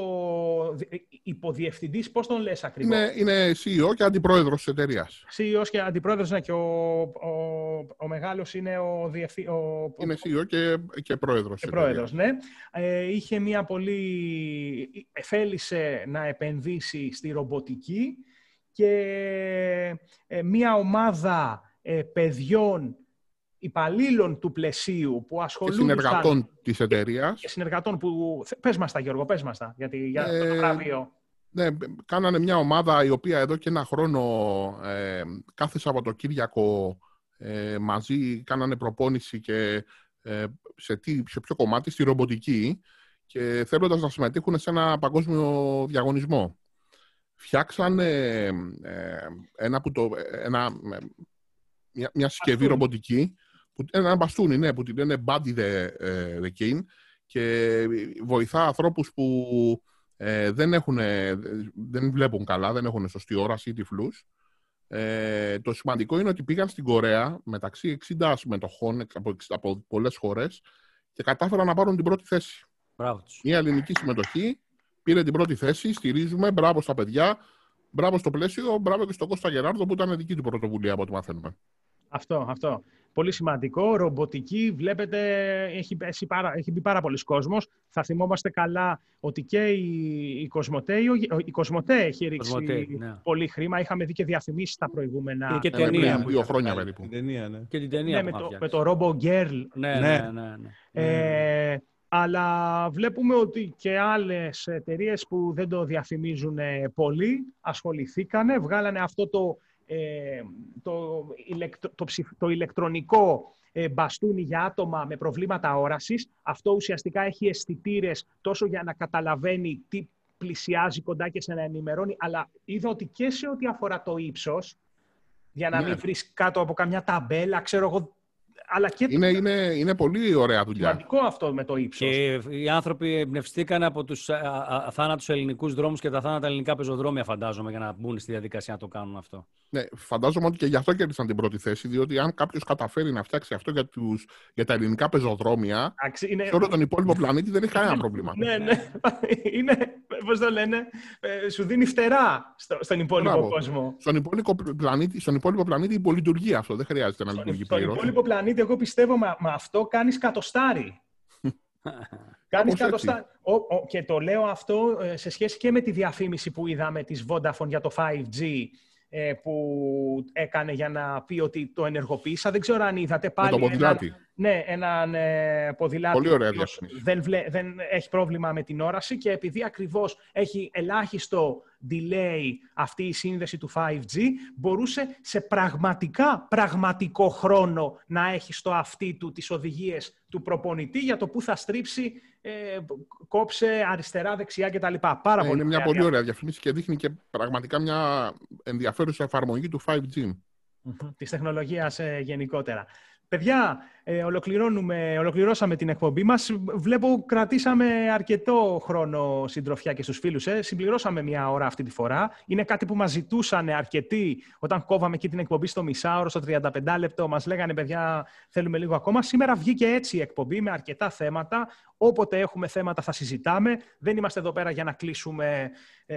δι- υποδιευθυντής, πώς τον λες ακριβώς; Είναι, είναι CEO και αντιπρόεδρος της εταιρείας. CEO και αντιπρόεδρος, ναι, και ο, ο, ο μεγάλος είναι ο, διευθυ, ο, Είναι CEO και, και πρόεδρος και της πρόεδρος, εταιρείας. ναι. Ε, είχε μια πολύ... Θέλησε να επενδύσει στη ρομποτική και ε, μια ομάδα ε, παιδιών υπαλλήλων του πλαισίου που Και ασχολούνταν... συνεργατών της εταιρείας. Και συνεργατών που... Πες μας τα, Γιώργο, πες μας τα, γιατί, για Ε, το βραβείο. Ναι, κάνανε μια ομάδα η οποία εδώ και ένα χρόνο ε, κάθε Σαββατοκύριακο ε, μαζί κάνανε προπόνηση και ε, σε, τι, σε ποιο κομμάτι, στη ρομποτική και θέλοντας να συμμετείχουν σε ένα παγκόσμιο διαγωνισμό. Φτιάξανε ε, ένα που το, ένα, ε, μια, μια συσκευή Μπαστούνι. ρομποτική, που, ένα μπαστούνι, ναι, που την λένε Buddy the, ε, the King και βοηθά ανθρώπους που ε, δεν, έχουν, δεν βλέπουν καλά, δεν έχουν σωστή όραση ή τυφλούς. Ε, το σημαντικό είναι ότι πήγαν στην Κορέα μεταξύ 60 συμμετοχών από, 60 από πολλές χώρες και κατάφεραν να πάρουν την πρώτη θέση. Μπράβο τους. Μια ελληνική συμμετοχή πήρε την πρώτη θέση, στηρίζουμε, μπράβο στα παιδιά, μπράβο στο πλαίσιο, μπράβο και στον Κώστα Γεράρδο που ήταν δική του πρωτοβουλία από ό,τι μαθαίνουμε. Αυτό, αυτό. Πολύ σημαντικό. Ρομποτική, βλέπετε, έχει, πέσει πάρα, έχει μπει πάρα πολλοί κόσμος. Θα θυμόμαστε καλά ότι και η, η, Κοσμοτέ, η, η Κοσμοτέ έχει ρίξει Κοσμοτέ, ναι. πολύ χρήμα. Είχαμε δει και διαφημίσεις στα προηγούμενα. Και Ε, ταινία πριν που δύο είχαν χρόνια βγάλει. περίπου. Την ταινία, ναι. Και την ταινία ναι, που με, είχαν το, φτιάξει. με το Robo Girl. Ναι, Ναι. ναι, ναι. ναι. Ε, αλλά βλέπουμε ότι και άλλες εταιρείες που δεν το διαφημίζουν ε, πολύ ασχοληθήκανε, βγάλανε αυτό το, ε, το, ηλεκτρο- το, ψηφ- το ηλεκτρονικό ε, μπαστούνι για άτομα με προβλήματα όρασης. Αυτό ουσιαστικά έχει αισθητήρες τόσο για να καταλαβαίνει τι πλησιάζει κοντά και σε να ενημερώνει, αλλά είδα ότι και σε ό,τι αφορά το ύψος, για να Ναι. μην βρεις κάτω από καμιά ταμπέλα, ξέρω εγώ, αλλά και Είναι, είναι, είναι πολύ ωραία δουλειά. σημαντικό αυτό με το ύψος. Και οι άνθρωποι εμπνευστήκαν από τους α- α- αθάνατους ελληνικούς δρόμους και τα θάνατα ελληνικά πεζοδρόμια, φαντάζομαι, για να μπουν στη διαδικασία να το κάνουν αυτό. Ναι, φαντάζομαι ότι και γι' αυτό κέρδισαν την πρώτη θέση, διότι αν κάποιος καταφέρει να φτιάξει αυτό για, τους, για τα ελληνικά πεζοδρόμια, Εντάξει, είναι... σε όλο τον υπόλοιπο πλανήτη δεν έχει κανένα πρόβλημα. Ναι, ναι. Είναι, πώς το λένε, ε, σου δίνει φτερά στο, στον υπόλοιπο Μπράβο. κόσμο. Στον υπόλοιπο, πλανήτη, στον υπόλοιπο πλανήτη υπολειτουργεί αυτό. Δεν χρειάζεται να Στον, λειτουργεί στον πλήρως. υπόλοιπο πλανήτη, εγώ πιστεύω, με, με αυτό κάνεις κατοστάρι. Κάνεις Κάπως έτσι. κατοστάρι. Ο, ο, και το λέω αυτό ε, σε σχέση και με τη διαφήμιση που είδαμε της Vodafone για το 5G ε, που έκανε για να πει ότι το ενεργοποίησα. Δεν ξέρω αν είδατε Με πάλι το έναν- ποδηλάτι. Ναι, έναν ε, ποδηλάτη Πολύ ωραία ο οποίος διαφήμιση. δεν, βλέ, δεν έχει πρόβλημα με την όραση και επειδή ακριβώς έχει ελάχιστο delay αυτή η σύνδεση του 5G, μπορούσε σε πραγματικά πραγματικό χρόνο να έχει στο αυτί του τις οδηγίες του προπονητή για το που θα στρίψει, ε, κόψε αριστερά, δεξιά κτλ. Πάρα Ναι, πολύ είναι μια ωραία πολύ ωραία διαφήμιση και δείχνει και πραγματικά μια ενδιαφέρουσα εφαρμογή του 5G. Μμμ, της τεχνολογίας ε, γενικότερα. Παιδιά, ε, ολοκληρώνουμε, ολοκληρώσαμε την εκπομπή μας. Βλέπω κρατήσαμε αρκετό χρόνο συντροφιά και στους φίλους. Ε. Συμπληρώσαμε μια ώρα αυτή τη φορά. Είναι κάτι που μας ζητούσαν αρκετοί όταν κόβαμε εκεί την εκπομπή στο μισάωρο, στο 35 λεπτό. Μας λέγανε, παιδιά, θέλουμε λίγο ακόμα. Σήμερα βγήκε έτσι η εκπομπή με αρκετά θέματα. Όποτε έχουμε θέματα θα συζητάμε. Δεν είμαστε εδώ πέρα για να κλείσουμε ε,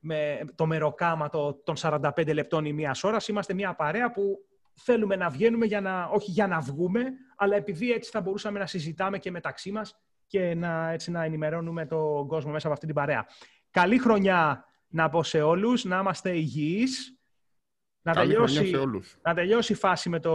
με το μεροκάματο των 45 λεπτών ή μίας ώρας. Είμαστε μια παρέα που θέλουμε να βγαίνουμε, για να, όχι για να βγούμε, αλλά επειδή έτσι θα μπορούσαμε να συζητάμε και μεταξύ μας και να, έτσι να ενημερώνουμε τον κόσμο μέσα από αυτή την παρέα. Καλή χρονιά να πω σε όλους, να είμαστε υγιείς, να Καλή χρονιά τελειώσει, σε όλους. να τελειώσει η φάση με, το,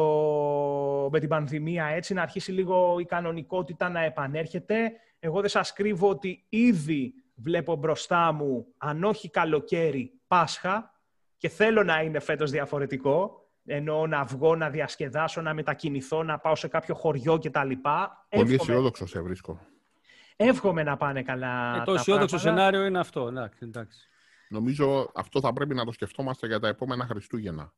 με την πανδημία έτσι, να αρχίσει λίγο η κανονικότητα να επανέρχεται. Εγώ δεν σας κρύβω ότι ήδη βλέπω μπροστά μου, αν όχι καλοκαίρι, Πάσχα και θέλω να είναι φέτος διαφορετικό. Εννοώ να βγω, να διασκεδάσω, να μετακινηθώ, να πάω σε κάποιο χωριό κτλ. Πολύ αισιόδοξο σε βρίσκω. Εύχομαι να πάνε καλά. Ε, το αισιόδοξο σενάριο είναι αυτό. Εντάξει, εντάξει. Νομίζω αυτό θα πρέπει να το σκεφτόμαστε για τα επόμενα Χριστούγεννα.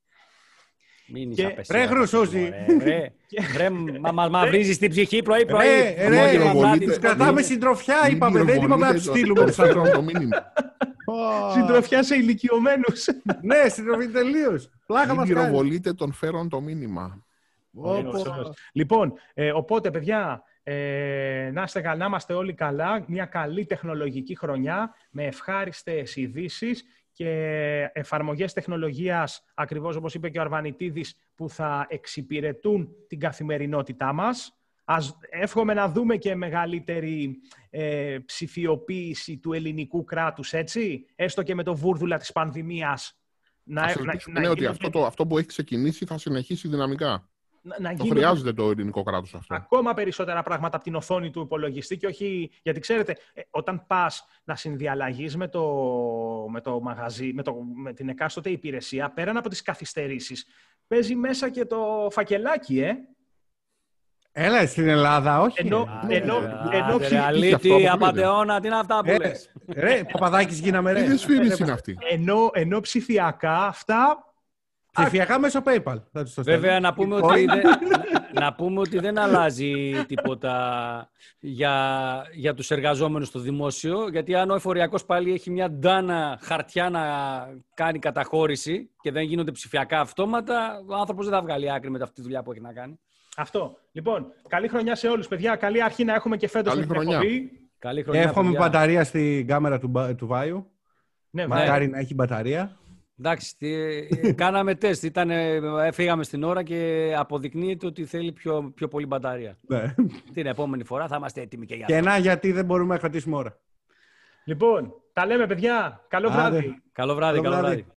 Μην Και- είσαι ρε, Χρυσούζη. Ρε, ρε, μα μας μαυρίζεις την ψυχή πρωί-πρωί. Ρε, ρε, Μόνο πυροβολείτε. πλάτη της Κρατάμε κοντίνης. συντροφιά, Μην είπαμε. Δεν είπαμε να τους πυροβολείτε το- στείλουμε το τους ανθρώπους. φέρον το μήνυμα. Συντροφιά σε ηλικιωμένους. Ναι, συντροφή τελείως. Πλάκα Μην μας κάνει. πυροβολείτε τον φέρον το μήνυμα. Όπο. Λοιπόν, ε, οπότε παιδιά, ε, να, είστε καλά, να είμαστε όλοι καλά. Μια καλή τεχνολογική χρονιά με ευχάριστες ειδήσεις και εφαρμογές τεχνολογίας, ακριβώς όπως είπε και ο Αρβανιτίδης, που θα εξυπηρετούν την καθημερινότητά μας. Ας εύχομαι να δούμε και μεγαλύτερη ε, ψηφιοποίηση του ελληνικού κράτους, έτσι, έστω και με το βούρδουλα της πανδημίας. Να, Ας να- ελπίσουμε να ναι, ότι γίνονται- αυτό, το, αυτό που έχει ξεκινήσει θα συνεχίσει δυναμικά. Να- να Το γίνονται χρειάζεται το ελληνικό κράτος αυτό. ακόμα περισσότερα πράγματα από την οθόνη του υπολογιστή και όχι... Γιατί ξέρετε, ε, όταν πας να συνδιαλλαγείς με το, με το μαγαζί, με, το, με την εκάστοτε υπηρεσία, πέραν από τις καθυστερήσεις, παίζει μέσα και το φακελάκι, ε. Έλα, στην Ελλάδα, όχι. Ενώ- ρε. ενώ- Άντε, ενώ ρε, ψη- αυτό αλήτη, αποκλείεται. απατεώνα, τι είναι αυτά που Ε, λες. Ρε, Παπαδάκης γίναμε ρε. Τι σφύρις είναι αυτή. Ενώ, ενώ ψηφιακά αυτά... Ψηφιακά μέσω PayPal. Θα τους το Βέβαια, στέλνω. να πούμε, Λοιπόν, ότι δεν, να πούμε ότι δεν αλλάζει τίποτα για, για τους εργαζόμενους στο δημόσιο, γιατί αν ο εφοριακός πάλι έχει μια ντάνα χαρτιά να κάνει καταχώρηση και δεν γίνονται ψηφιακά αυτόματα, ο άνθρωπος δεν θα βγάλει άκρη με αυτή τη δουλειά που έχει να κάνει. Αυτό. Λοιπόν, καλή χρονιά σε όλους, παιδιά. Καλή αρχή να έχουμε και φέτος Καλή με την χρονιά. εκπομπή. Καλή χρονιά, Εύχομαι παιδιά. μπαταρία στην κάμερα του, μπα- του Βάιου. Ναι, Μακάρι να έχει μπαταρία. Εντάξει, τι- κάναμε τεστ, ήταν, φύγαμε στην ώρα και αποδεικνύεται ότι θέλει πιο, πιο πολύ μπαταρία. Ναι. Την επόμενη φορά θα είμαστε έτοιμοι και για Και αυτό. να γιατί δεν μπορούμε να κρατήσουμε ώρα. Λοιπόν, τα λέμε, παιδιά. Καλό Άντε. βράδυ. Καλό βράδυ, Καλό καλό βράδυ. βράδυ.